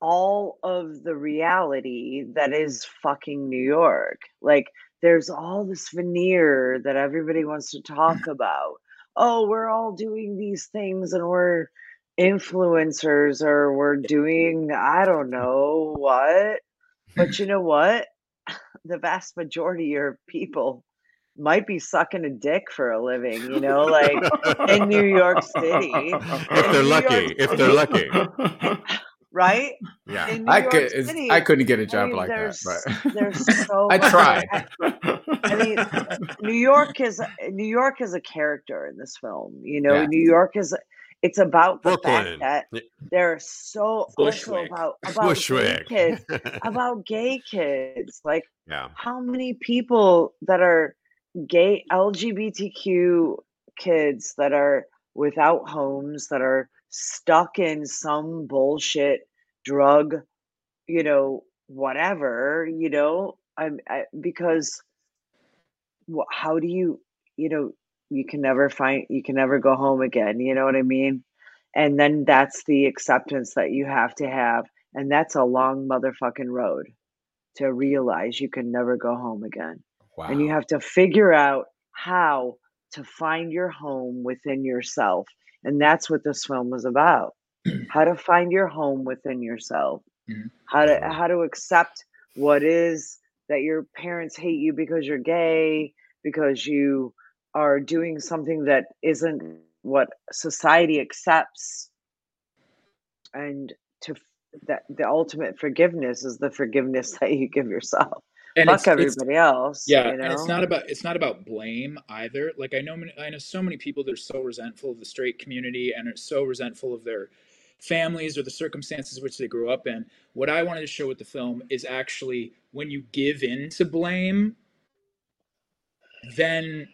all of the reality that is fucking New York, like there's all this veneer that everybody mm. wants to talk about. Oh, we're all doing these things and we're influencers or we're doing I don't know what. But you know what? The vast majority of people might be sucking a dick for a living, you know, like in New York City. If they're lucky, if they're lucky right? Yeah, I could. City, I couldn't get a job I mean, like that. But there's so. I tried. I mean, New York is New York is a character in this film. You know, yeah. New York is. It's about the Brooklyn. fact that they're so Bushwick. also about about gay kids, about gay kids. Like, yeah. how many people that are gay LGBTQ kids that are without homes that are stuck in some bullshit drug, you know, whatever, you know, I'm I, because how do you, you know, you can never find, you can never go home again. You know what I mean? And then that's the acceptance that you have to have. And that's a long motherfucking road to realize you can never go home again. Wow. And you have to figure out how to find your home within yourself and that's what this film was about. how to find your home within yourself. Mm-hmm. How to how to accept what is that your parents hate you because you're gay, because you are doing something that isn't what society accepts. And to that the ultimate forgiveness is the forgiveness that you give yourself and fuck everybody else. Yeah, you know? and it's not about it's not about blame either. Like I know I know so many people that are so resentful of the straight community and are so resentful of their families or the circumstances which they grew up in. What I wanted to show with the film is actually when you give in to blame, then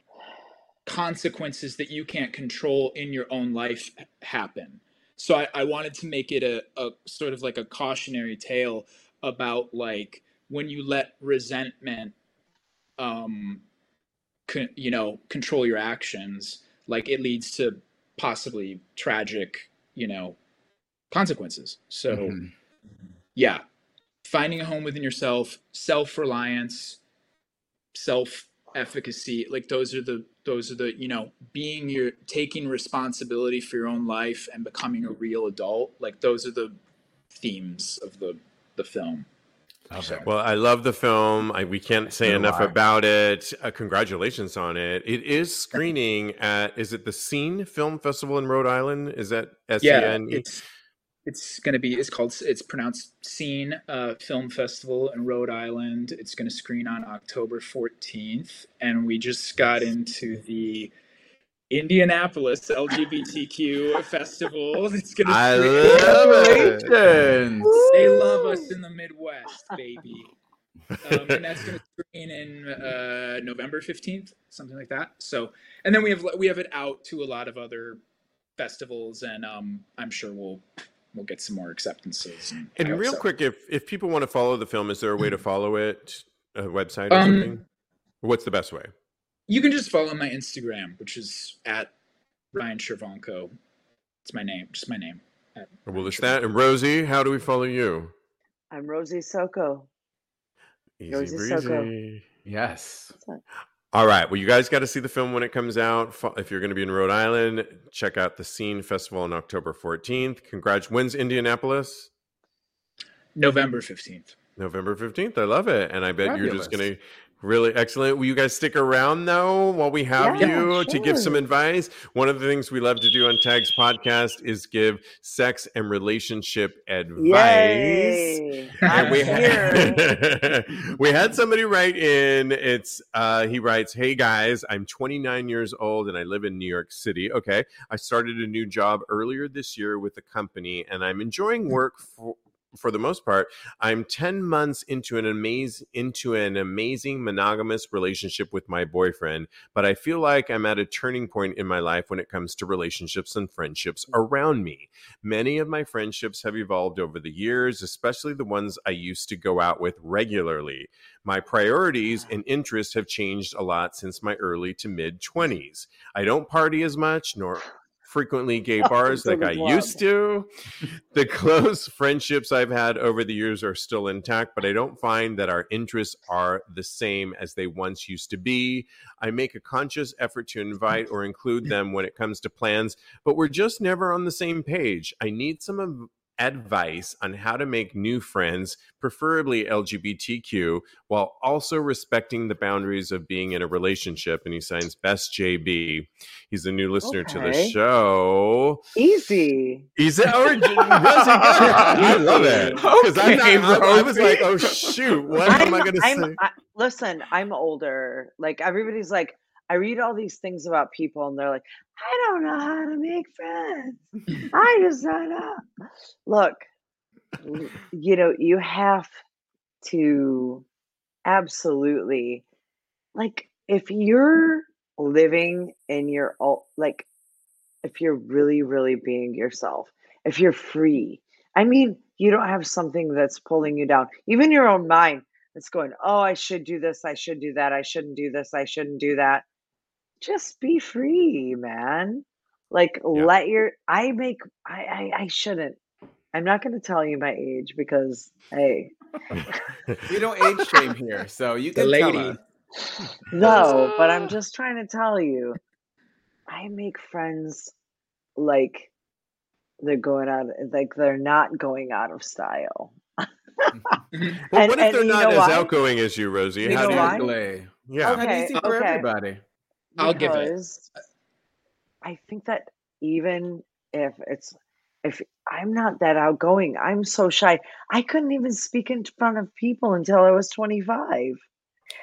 consequences that you can't control in your own life happen. so I, I wanted to make it a, a sort of like a cautionary tale about like when you let resentment um con, you know control your actions like it leads to possibly tragic you know consequences so Mhm. yeah finding a home within yourself self-reliance self-efficacy like those are the those are the you know being your taking responsibility for your own life and becoming a real adult like those are the themes of the the film Okay. Well, I love the film. I, we can't say So enough I. about it. Uh, congratulations on it. It is screening at is it the SENE Film Festival in Rhode Island? Is that S E yeah N E? it's it's going to be it's called it's pronounced scene uh, film festival in rhode island it's going to screen on october 14th and we just got into the indianapolis lgbtq festival it's going to I screen love it. They love us in the midwest baby um, and that's going to screen in uh, november 15th something like that so and then we have we have it out to a lot of other festivals and um, i'm sure we'll we'll get some more acceptances and, And real so. quick, if if people want to follow the film, is there a way to follow it? A website or Um, something? What's the best way? You can just follow my instagram which is at ryan Chervanko. it's my name just my name at Well, Ryan it's that. And Rosie, how do we follow you? I'm Rosie Soko. Easy Rosie Soko. Yes. All right. Well, you guys got to see the film when it comes out. If you're going to be in Rhode Island, check out the SENE Festival on October 14th. Congrats. When's Indianapolis? november 15th November 15th. I love it. And I bet you're just going to really excellent. Will you guys stick around though while we have Yeah, you to give some advice? One of the things we love to do on Tags podcast is give sex and relationship advice. Yay! And we had, we had somebody write in. It's uh, he writes, "Hey guys, I'm 29 years old and I live in New York City. Okay, I started a new job earlier this year with a company, and I'm enjoying work for." For the most part, I'm 10 months into an amazing into an amazing monogamous relationship with my boyfriend, but I feel like I'm at a turning point in my life when it comes to relationships and friendships mm. around me. Many of my friendships have evolved over the years, especially the ones I used to go out with regularly. My priorities and interests have changed a lot since my early to mid 20s. I don't party as much nor frequently gay bars like I used to. The close friendships I've had over the years are still intact, but I don't find that our interests are the same as they once used to be. I make a conscious effort to invite or include them when it comes to plans, but we're just never on the same page. I need some av- advice on how to make new friends, preferably LGBTQ, while also respecting the boundaries of being in a relationship. And he signs Best JB. He's a new listener to the show. Easy. He's a, or, Rosie, I love it because I'm Okay, not, I, I was like, oh shoot, what am I going to say? I, listen, I'm older. Like everybody's like, I read all these things about people, and they're like, I don't know how to make friends. I just don't know. Look, you know, you have to absolutely, like, if you're living in your all, like, if you're really, really being yourself, if you're free, I mean, you don't have something that's pulling you down, even your own mind that's going, oh, I should do this, I should do that, I shouldn't do this, I shouldn't do that. Just be free, man. Like, Yeah. let your, I make, I, I, I shouldn't. I'm not going to tell you my age because, hey, We don't age shame here, so you The can tell lady. us. no, but I'm just trying to tell you, I make friends like they're going out, like they're not going out of style. Well, And- what if and they're you not as why? outgoing as you, Rosie? You How know do why? Exactly. Yeah. Not Okay, easy for okay. everybody. I'll give it. I think that even if it's if I'm not that outgoing, I'm so shy. I couldn't even speak in front of people until I was 25.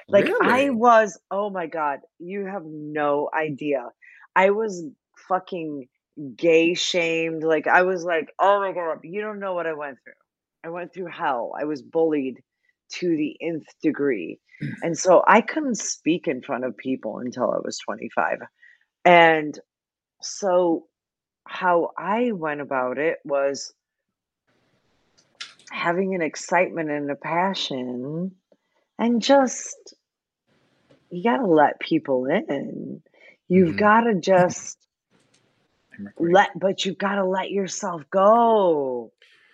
Like I was, oh my god, you have no idea. I was fucking gay shamed. Like I was like, oh my god, you don't know what I went through. I went through hell. I was bullied to the nth degree. And so I couldn't speak in front of people until I was 25. And so how I went about it was having an excitement and a passion and just you got to let people in. You've Mhm. got to just let but you've got to let yourself go.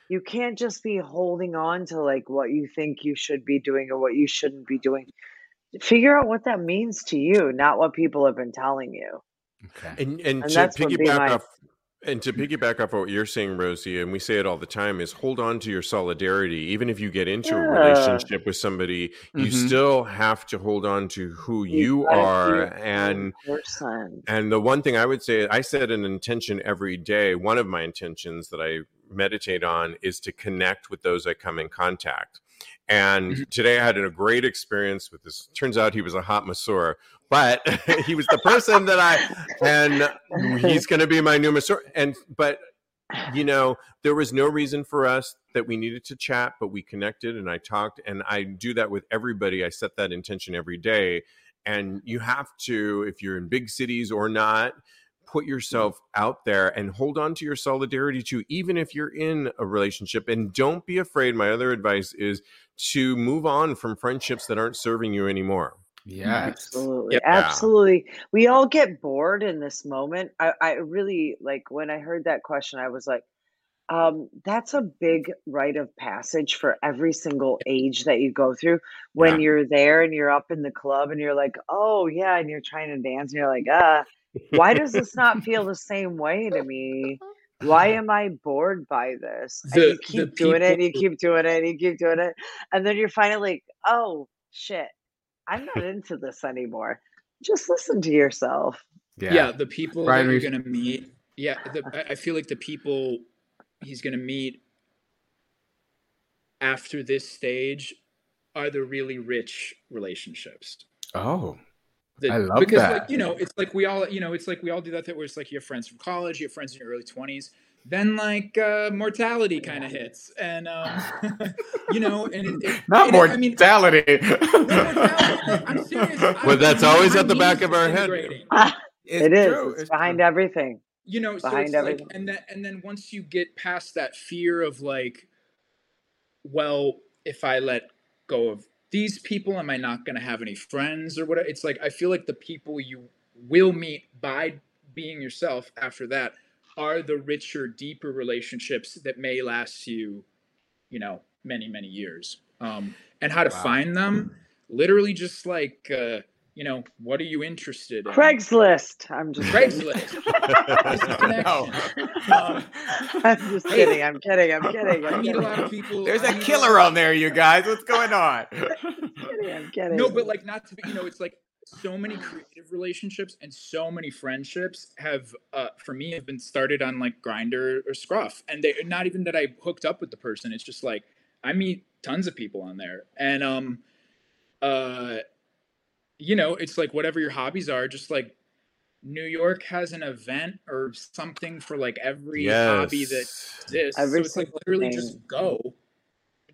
You can't just be holding on to like what you think you should be doing or what you shouldn't be doing. Figure out what that means to you, not what people have been telling you. Okay. And and, And to that's piggyback my- off and to piggyback off what you're saying, Rosie, and we say it all the time, is hold on to your solidarity. Even if you get into a relationship with somebody, you Mhm. still have to hold on to who you, gotta are. And person. and the one thing I would say, I set an intention every day. One of my intentions that I meditate on is to connect with those I come in contact. And mm-hmm. today I had a great experience with this. Turns out he was a hot masseur, but he was the person that I, and he's going to be my new masseur. And, but, you know, there was no reason for us that we needed to chat, but we connected and I talked. And I do that with everybody. I set that intention every day. And you have to, if you're in big cities or not, put yourself out there and hold on to your solidarity too, even if you're in a relationship. And don't be afraid. My other advice is to move on from friendships that aren't serving you anymore. Yes. Absolutely. Yep. Absolutely. We all get bored in this moment. I, I really like when I heard that question, I was like, um, that's a big rite of passage for every single age that you go through. When Yeah. you're there and you're up in the club and you're like, oh, yeah, and you're trying to dance and you're like, ah, why does this not feel the same way to me? Why am I bored by this? And you keep doing it, you keep doing it, you keep doing it. And then you're finally like, oh, shit, I'm not into this anymore. Just listen to yourself. yeah. the people Brian that Reese- you're gonna meet. Yeah, the, I- I feel like the people he's gonna meet after this stage are the really rich relationships. Oh. That- I love because that. like you know it's like we all you know it's like we all do that thing where it's like you have friends from college you have friends in your early 20s then like uh mortality kind of hits and um you know and it, it, Not and it- I mean, mortality. mortality, I'm serious. I- Well, that's my always at the back of our head. disintegrating. It's it is. true, It's, behind true. everything. you know behind it's everything. like and then and then once you get past that fear of like well if i let go of these people am i not going to have any friends or whatever? It's like i feel like the people you will meet by being yourself after that are the richer deeper relationships that may last you you know many many years. Um and how to Wow. find them? Literally just like uh you know what are you interested in Craigslist. I'm just kidding. Craigslist no. Um, I'm just kidding. I'm kidding. I'm kidding. I I'm meet a lot of people. There's I a killer on there, you guys. What's going on? I'm kidding. I'm kidding. No, but like not to be. You know, it's like so many creative relationships and so many friendships have, uh, for me, have been started on like Grindr or Scruff, and they're not even that I hooked up with the person. It's just like I meet tons of people on there, and um, uh, you know, it's like whatever your hobbies are, just like. New York has an event or something for like every hobby that exists. Every so it's like single literally thing. just go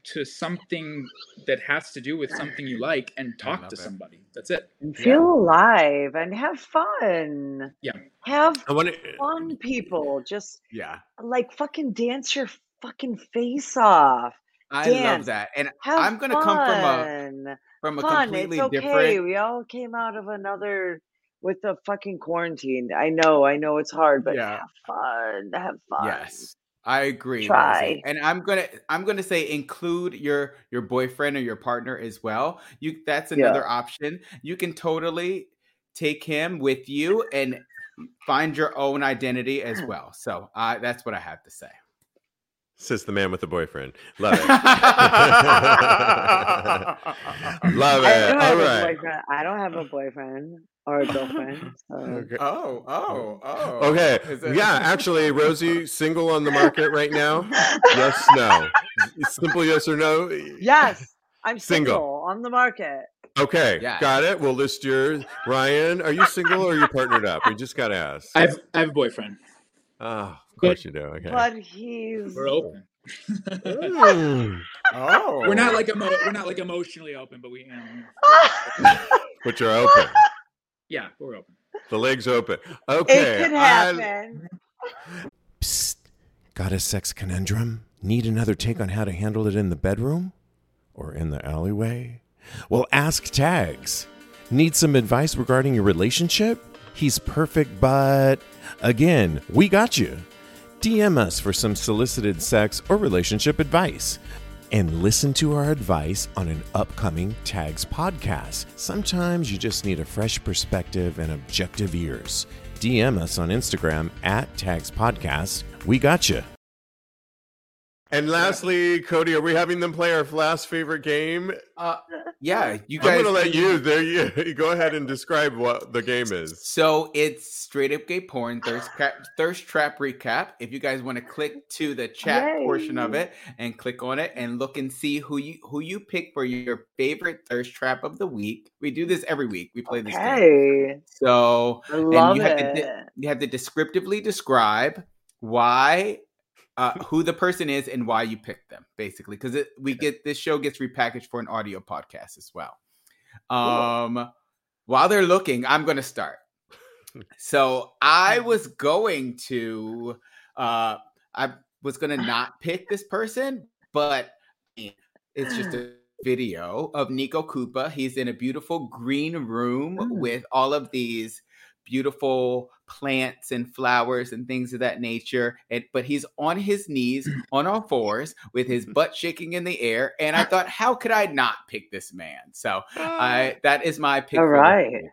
to something that has to do with something you like and talk to it. somebody. That's it. And feel alive and have fun. Yeah. Have I want to. Uh, fun, people. Just Yeah. like fucking dance your fucking face off. I love that. And Have I'm gonna come from a fun. From a fun. completely It's okay. different We all came out of another with the fucking quarantine. I know, I know it's hard, but Yeah. have fun. Have fun. Yes. I agree. Try. And I'm gonna I'm gonna say include your your boyfriend or your partner as well. You that's Yeah. another option. You can totally take him with you and find your own identity as well. So uh, that's what I have to say. Says the man with the boyfriend. Love it. Love Love I it. don't All have a right. boyfriend. I don't have a boyfriend or a girlfriend. So. Okay. Oh, oh, oh. Okay. It- Yeah, actually, Rosie, single on the market right now? Yes, no. Simple yes or no? Yes, I'm Single. single, on the market. Okay, Yes. got it. We'll list yours. Ryan, are you single or are you partnered up? We just got to ask. I have I have a boyfriend. Oh, of course you do. Okay. But he's We're open. Mm. Oh. we're not like emo- we're not like emotionally open, but we you know, But you're open. yeah, we're open. The legs open. Okay. it could I- happen. Psst. Got a sex conundrum? Need another take on how to handle it in the bedroom? Or in the alleyway? Well, ask Tags. Need some advice regarding your relationship? He's perfect, but again, we got you. DM us for some solicited sex or relationship advice. And listen to our advice on an upcoming Tags podcast. Sometimes you just need a fresh perspective and objective ears. DM us on Instagram at Tags Podcast. We got you. And lastly, Cody, are we having them play our last favorite game? Uh, yeah, you guys. I'm gonna let you. There, you go ahead and describe what the game is. So it's straight up gay porn thirst trap, thirst trap recap. If you guys want to click to the chat Yay. portion of it and click on it and look and see who you who you pick for your favorite thirst trap of the week. We do this every week. We play this game. So I love you have to it. you have to descriptively describe why uh, who the person is and why you picked them basically because we get this show gets repackaged for an audio podcast as well um while they're looking i'm going to start so i was going to uh i was going to not pick this person but it's just a video of Nico Koopa. He's in a beautiful green room Mm. with all of these beautiful plants and flowers and things of that nature. And but he's on his knees, on all fours, with his butt shaking in the air. And I thought, how could I not pick this man? So I ah. that is my pick. All for the right. week.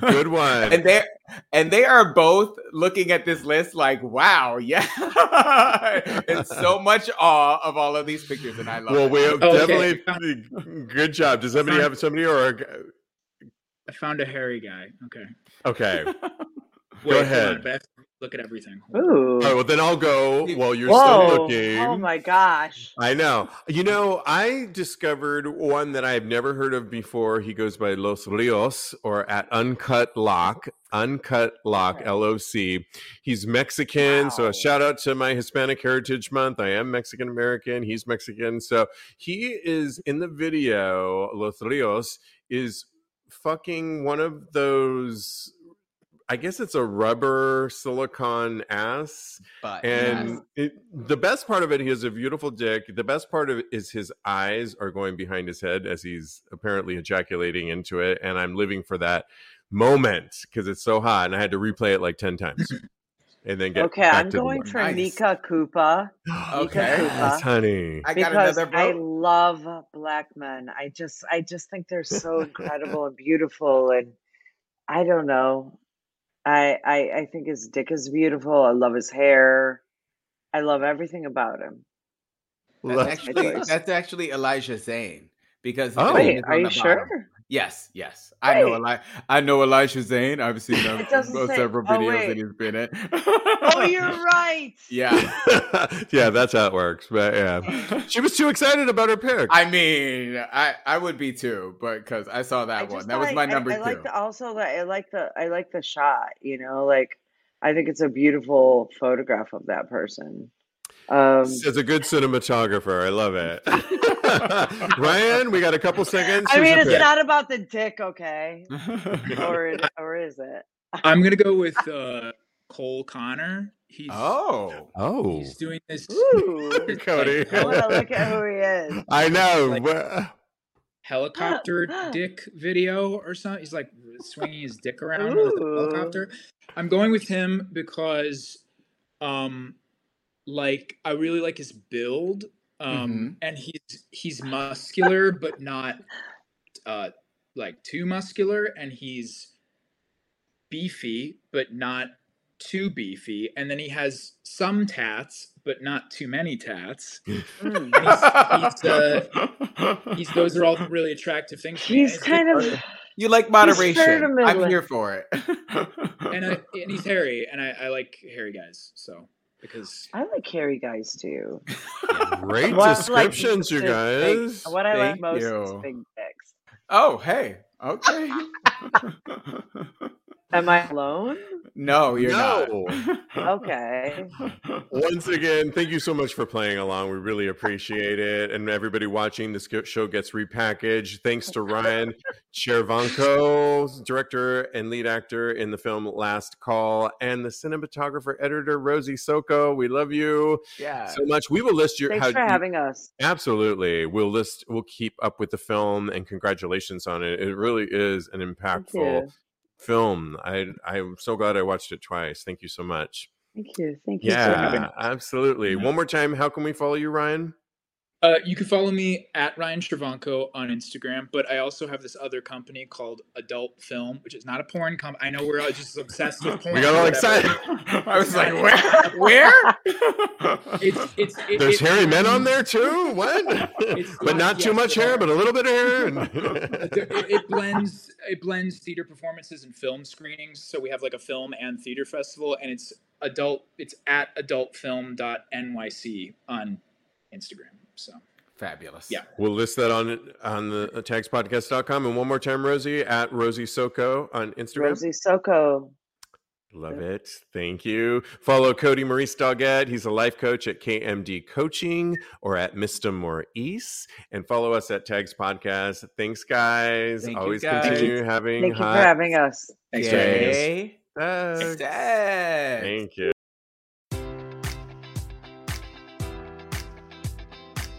Good one. and they and they are both looking at this list like, wow, yeah, and so much awe of all of these pictures, and I love well, it. we have okay. definitely good job. Does somebody have somebody or I found a hairy guy. Okay. okay? Wait, Go hold ahead. on, but I have to look at everything. Hold. Ooh. All right, well then I'll go while you're Whoa. still looking. Oh my gosh. I know. You know, I discovered one that I've never heard of before. He goes by Los Rios or at Uncut Lock, Uncut Lock, Okay. L O C. He's Mexican. So a shout out to my Hispanic Heritage Month. I am Mexican American. He's Mexican. So he is in the video, Los Rios is fucking one of those. I guess it's a rubber silicone ass but and it, the best part of it, he has a beautiful dick. The best part of it is his eyes are going behind his head as he's apparently ejaculating into it. And I'm living for that moment because it's so hot. And I had to replay it like 10 times and then get Okay, back I'm to going one. for Nice. Nika Koopa Okay. Nika Yes, Koopa, honey. I got because another I love black men. I just I just think they're so incredible and beautiful and I don't know. I I I think his dick is beautiful. I love his hair. I love everything about him. That's Love- actually that's actually Elijah Zane because his Oh. Wait, are you the sure? Bottom. Yes, yes, I know. Wait. Eli- I know Elijah Zane. I've seen him It say- several oh, videos wait. that he's been in. Oh, you're right. yeah. yeah, that's how it works. But yeah, she was too excited about her pick. I mean, I I would be too, but because I saw that just one. That was like- my I- number I, two. like the, also that I like the I like the shot. You know, like I think it's a beautiful photograph of that person. Um, As a good cinematographer, I love it. Ryan, we got a couple seconds. I Who's mean, it's pick? not about the dick, okay? Or it, or is it? I'm gonna go with uh, Cole Connor. He's oh, Oh, he's doing this. Ooh, Cody. I want to look at who he is. I know. Like- helicopter dick video or something. He's like swinging his dick around with a helicopter. I'm going with him because, um, like I really like his build, um, and he's he's muscular but not uh like too muscular, and he's beefy but not too beefy, and then he has some tats but not too many tats. Mm. he's, uh, He's those are all really attractive things. to me, and He's kind of just- you like moderation. I'm here for it. and I, and he's hairy, and I, I like hairy guys. So because I like hairy guys too. Great What I like descriptions, you is big- guys. what I like Thank most is big dicks. oh, hey, okay. Am I alone? No, you're No. not. Okay. Once again, thank you so much for playing along. We really appreciate it. And everybody watching, this show gets repackaged. Thanks to Ryan Chervanko, director and lead actor in the film Last Call, and the cinematographer editor Rosie Soko. We love you yeah. so much. We will list your Thanks how for you- having us. Absolutely. We'll list we'll keep up with the film and congratulations on it. It really is an Thank impactful you. Film. I I'm so glad I watched it twice. Thank you so much. Thank you. Thank you Yeah, absolutely. Mm-hmm. One more time, how can we follow you, Ryan? Uh, you can follow me at Ryan Travanko on Instagram, but I also have this other company called Adult Film, which is not a porn company. I know we're all just obsessed with porn. We got all excited. I was like, where? Where? It's it's it, There's it- hairy men on there too. What? It's- but not too much hair, but a little bit of hair. it, it blends it blends theater performances and film screenings. So we have like a film and theater festival, and it's adult. It's at adultfilm.nyc on Instagram. So Fabulous. Yeah. we'll list that on on the uh, tagspodcast.com. And one more time, Rosie at Rosie Soko on Instagram. Rosie Soko. Love it. Thank you. Follow Cody Maurice Doggett. He's a life coach at KMD Coaching or at Mr. Maurice. And follow us at Tags Podcast. Thanks, guys. Thank you, Always guys. continue having Thank you for having us. thanks for having us. Yay. tags. Dad. Thank you.